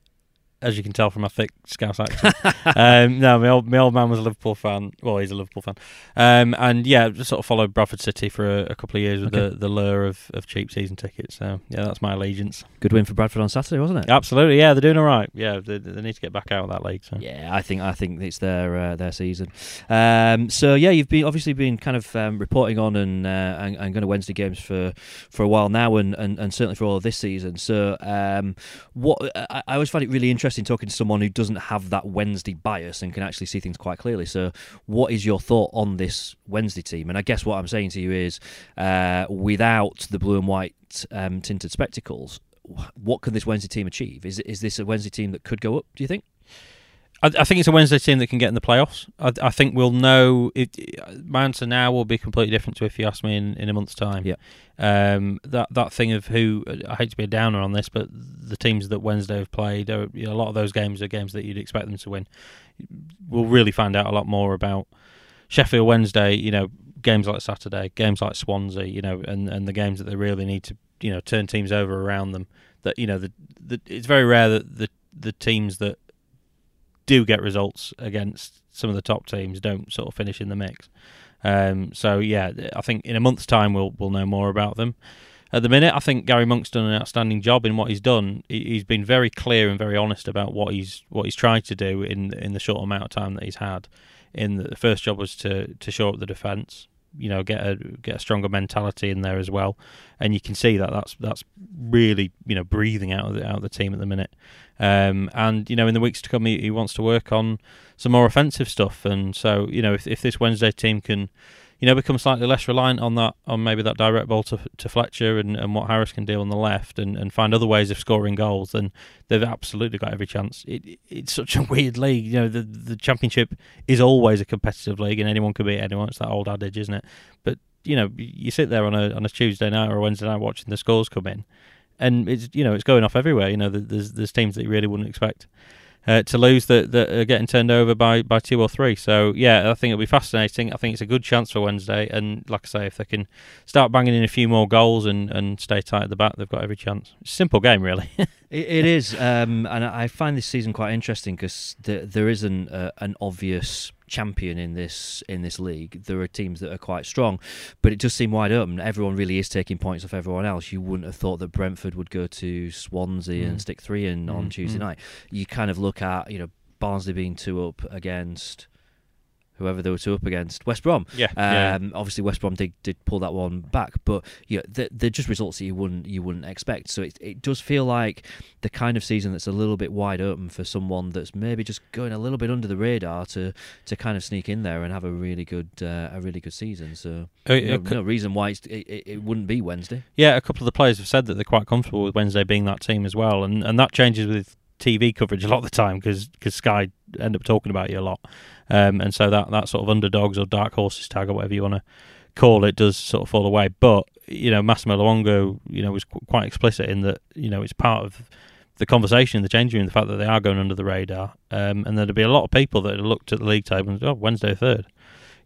as you can tell from my thick Scouse accent. um, no, my old my old man was a Liverpool fan. Well, he's a Liverpool fan, um, and yeah, just sort of followed Bradford City for a, a couple of years with okay. the, the lure of, of cheap season tickets. So yeah, that's my allegiance. Good win for Bradford on Saturday, wasn't it? Absolutely, yeah, they're doing all right. Yeah, they, they need to get back out of that league. So. Yeah, I think I think it's their uh, their season. Um, so yeah, you've been obviously been kind of um, reporting on and, uh, and, and going to Wednesday games for for a while now, and, and, and certainly for all of this season. So um, what I, I always find it really interesting talking to someone who doesn't have that Wednesday bias and can actually see things quite clearly. So, what is your thought on this Wednesday team? And I guess what I'm saying to you is, uh, without the blue and white um, tinted spectacles, what can this Wednesday team achieve? Is is this a Wednesday team that could go up? Do you think? I, I, think it's a Wednesday team that can get in the playoffs. I, I think we'll know. It, my answer now will be completely different to if you ask me in, in a month's time. Yeah. Um, that that thing of who I hate to be a downer on this, but the teams that Wednesday have played, are, you know, a lot of those games are games that you'd expect them to win. We'll really find out a lot more about Sheffield Wednesday. You know, games like Saturday, games like Swansea. You know, and, and the games that they really need to you know turn teams over around them. That you know, the, the it's very rare that the the teams that do get results against some of the top teams don't sort of finish in the mix. Um, so yeah, I think in a month's time we'll we'll know more about them. At the minute, I think Gary Monk's done an outstanding job in what he's done. He's been very clear and very honest about what he's what he's tried to do in in the short amount of time that he's had. In the, the first job was to to shore up the defence, you know, get a get a stronger mentality in there as well, and you can see that that's that's really you know breathing out of the, out of the team at the minute. Um, and you know, in the weeks to come, he, he, wants to work on some more offensive stuff. And so, you know, if if this Wednesday team can, you know, become slightly less reliant on that, on maybe that direct ball to, to Fletcher and, and what Harris can do on the left, and, and find other ways of scoring goals, then they've absolutely got every chance. It, it's such a weird league. You know, the the championship is always a competitive league, and anyone can beat anyone. It's that old adage, isn't it? But you know, you sit there on a on a Tuesday night or a Wednesday night watching the scores come in, and it's you know it's going off everywhere. You know, there's there's teams that you really wouldn't expect uh, to lose that, that are getting turned over by, by two or three. So yeah, I think it'll be fascinating. I think it's a good chance for Wednesday, and like I say, if they can start banging in a few more goals and, and stay tight at the back, they've got every chance. Simple game, really. it, it is, um, and I find this season quite interesting because there, there isn't a, an obvious champion in this in this league. There are teams that are quite strong, but it does seem wide open. Everyone really is taking points off everyone else. You wouldn't have thought that Brentford would go to Swansea mm. and stick three in mm. on Tuesday mm. night. You kind of look at you know Barnsley being two up against whoever they were two up against, West Brom. Yeah, um, yeah. Obviously, West Brom did, did pull that one back, but yeah, they're, they're just results that you wouldn't you wouldn't expect. So it it does feel like the kind of season that's a little bit wide open for someone that's maybe just going a little bit under the radar to to kind of sneak in there and have a really good uh, a really good season. So uh, no, no, reason why it, it, it wouldn't be Wednesday. Yeah, a couple of the players have said that they're quite comfortable with Wednesday being that team as well, and and that changes with TV coverage a lot of the time because Sky end up talking about you a lot. Um, and so that, that sort of underdogs or dark horses tag or whatever you want to call it does sort of fall away. But, you know, Massimo Luongo, you know, was qu- quite explicit in that, you know, it's part of the conversation in the changing room, the fact that they are going under the radar. Um, and there'd be a lot of people that looked at the league table and, oh, Wednesday third.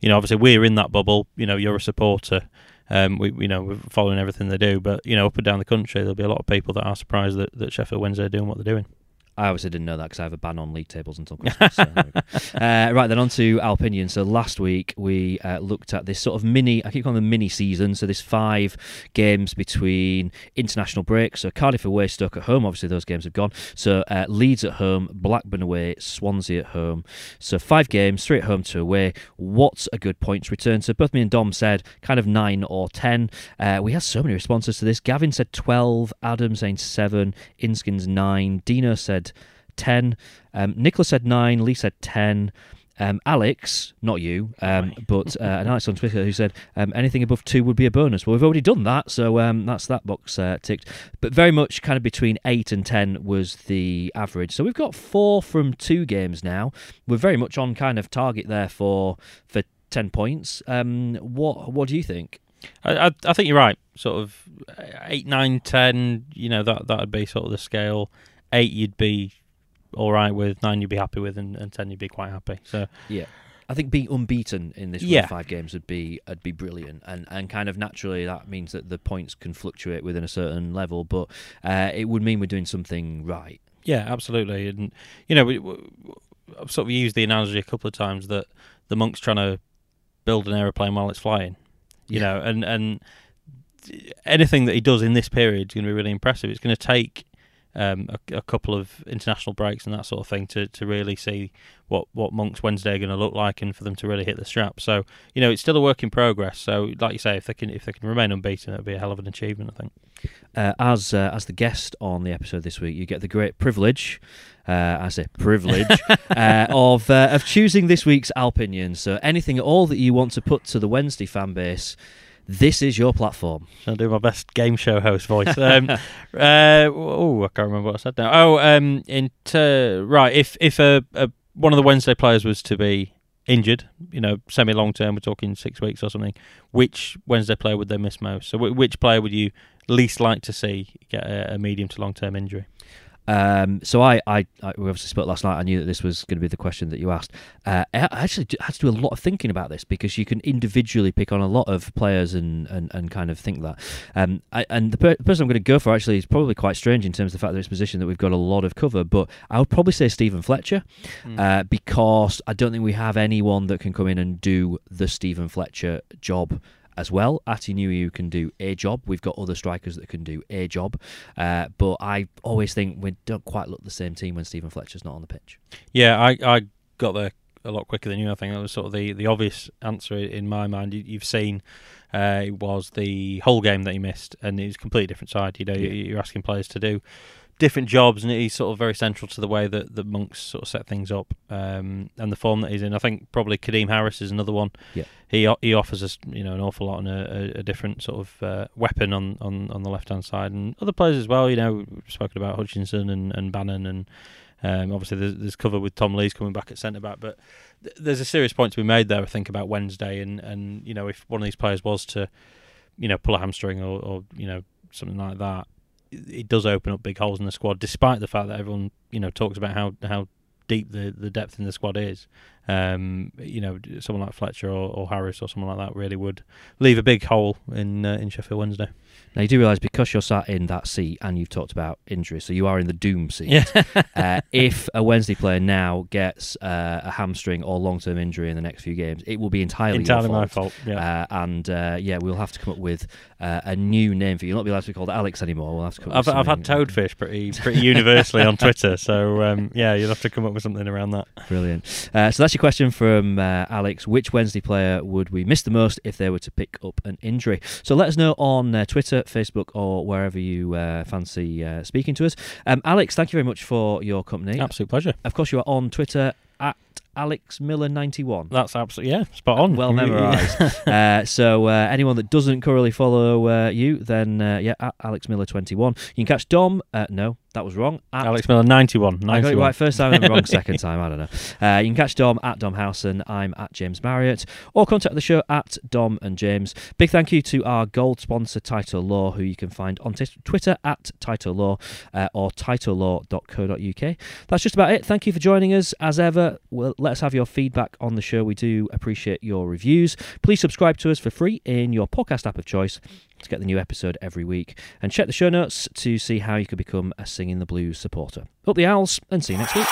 You know, obviously we're in that bubble. You know, you're a supporter. Um, we, you know, we're following everything they do. But, you know, up and down the country, there'll be a lot of people that are surprised that, that Sheffield Wednesday are doing what they're doing. I obviously didn't know that because I have a ban on league tables until Christmas. so uh, right then, on to Owlpinion. So last week we uh, looked at this sort of mini, I keep calling them mini season. So this five games between international breaks. So Cardiff away, Stoke at home. Obviously those games have gone. So uh, Leeds at home, Blackburn away, Swansea at home. So five games, three at home, two away. What's a good points return? So both me and Dom said kind of nine or ten. Uh, we had so many responses to this. Gavin said twelve. Adam saying seven. Inskins nine. Dino said 10. Um, Nicholas said 9. Lee said 10. Um, Alex, not you, um, but uh, an Alex on Twitter who said um, anything above two would be a bonus. Well, we've already done that, so um, that's that box uh, ticked. But very much kind of between eight and ten was the average. So we've got four from two games now. We're very much on kind of target there for for ten points. Um, what what do you think? I, I, I think you're right. Sort of eight, nine, ten. You know that that would be sort of the scale. Eight, you'd be all right with, nine you'd be happy with, and, and ten you'd be quite happy. So yeah. I think being unbeaten in this yeah. five games would be would be brilliant, and and kind of naturally that means that the points can fluctuate within a certain level, but uh, it would mean we're doing something right. Yeah, absolutely, and you know we, we, I've sort of used the analogy a couple of times that the monk's trying to build an aeroplane while it's flying, you yeah. know, and and anything that he does in this period is going to be really impressive. It's going to take um, a, a, couple of international breaks and that sort of thing to, to really see what, what Monk's Wednesday are going to look like and for them to really hit the strap. So you know it's still a work in progress. So like you say, if they can if they can remain unbeaten, it'll be a hell of an achievement. I think. Uh, as uh, as the guest on the episode this week, you get the great privilege. Uh, I say privilege uh, of uh, of choosing this week's Owlpinion. So anything at all that you want to put to the Wednesday fan base, this is your platform. I'll do my best game show host voice. um, uh, oh, I can't remember what I said now. Oh, um, right. If if a, a, one of the Wednesday players was to be injured, you know, semi long term, we're talking six weeks or something. Which Wednesday player would they miss most? So, w- which player would you least like to see get a, a medium to long term injury? Um, so I, I, I, we obviously spoke last night. I knew that this was going to be the question that you asked. Uh, I actually had to do a lot of thinking about this because you can individually pick on a lot of players and, and, and kind of think that. Um, I, and the, per- the, person I'm going to go for actually is probably quite strange in terms of the fact that it's a position that we've got a lot of cover. But I would probably say Steven Fletcher mm. uh, because I don't think we have anyone that can come in and do the Steven Fletcher job as well. Atdhe can do a job. We've got other strikers that can do a job. Uh, but I always think we don't quite look the same team when Steven Fletcher's not on the pitch. Yeah, I, I got there a lot quicker than you. I think that was sort of the, the obvious answer in my mind. You, have seen uh, it was the whole game that he missed, and it was a completely different side. You know, yeah. you're asking players to do different jobs, and he's sort of very central to the way that the monks sort of set things up um, and the form that he's in. I think probably Kadeem Harris is another one. Yeah. He he offers us you know an awful lot and a, a, a different sort of uh, weapon on, on, on the left hand side, and other players as well. You know, we've spoken about Hutchinson and, and Bannan, and um, obviously there's, there's cover with Tom Lees coming back at centre back, but th- there's a serious point to be made there. I think about Wednesday, and, and you know if one of these players was to you know pull a hamstring or, or you know something like that it does open up big holes in the squad, despite the fact that everyone you know talks about how how deep the, the depth in the squad is. Um, you know, someone like Fletcher or, or, Harris or someone like that really would leave a big hole in uh, in Sheffield Wednesday. Now you do realise because you're sat in that seat and you've talked about injuries, so you are in the doom seat. Yeah. uh, if a Wednesday player now gets uh, a hamstring or long-term injury in the next few games, it will be entirely, entirely your my fault. fault. Yeah. Uh, and uh, yeah, we'll have to come up with uh, a new name for you. You'll not be allowed to be called Alex anymore. We'll have to come. I've I've had toadfish pretty pretty universally on Twitter, so um, yeah, you'll have to come up with something around that. Brilliant. Uh, so that's your question from uh, Alex. Which Wednesday player would we miss the most if they were to pick up an injury? So let us know on uh, Twitter, Facebook, or wherever you uh, fancy uh, speaking to us. Um, Alex, thank you very much for your company. Absolute pleasure. Of course, you are on Twitter at Alex Miller ninety one. That's absolutely yeah, spot on. Well memorised. uh, so uh, anyone that doesn't currently follow uh, you, then uh, yeah, at Alex Miller twenty one. You can catch Dom. Uh, no, that was wrong. At Alex Miller, 91. I got it right first time and wrong second time. I don't know. Uh, you can catch Dom at Dom Howson. I'm at James Marriott. Or contact the show at Dom and James. Big thank you to our gold sponsor, Title Law, who you can find on t- Twitter at Title Law uh, or titlelaw.co.uk. That's just about it. Thank you for joining us. As ever, well, let us have your feedback on the show. We do appreciate your reviews. Please subscribe to us for free in your podcast app of choice to get the new episode every week. And check the show notes to see how you could become a Singing the Blues supporter. Up the owls and see you next week.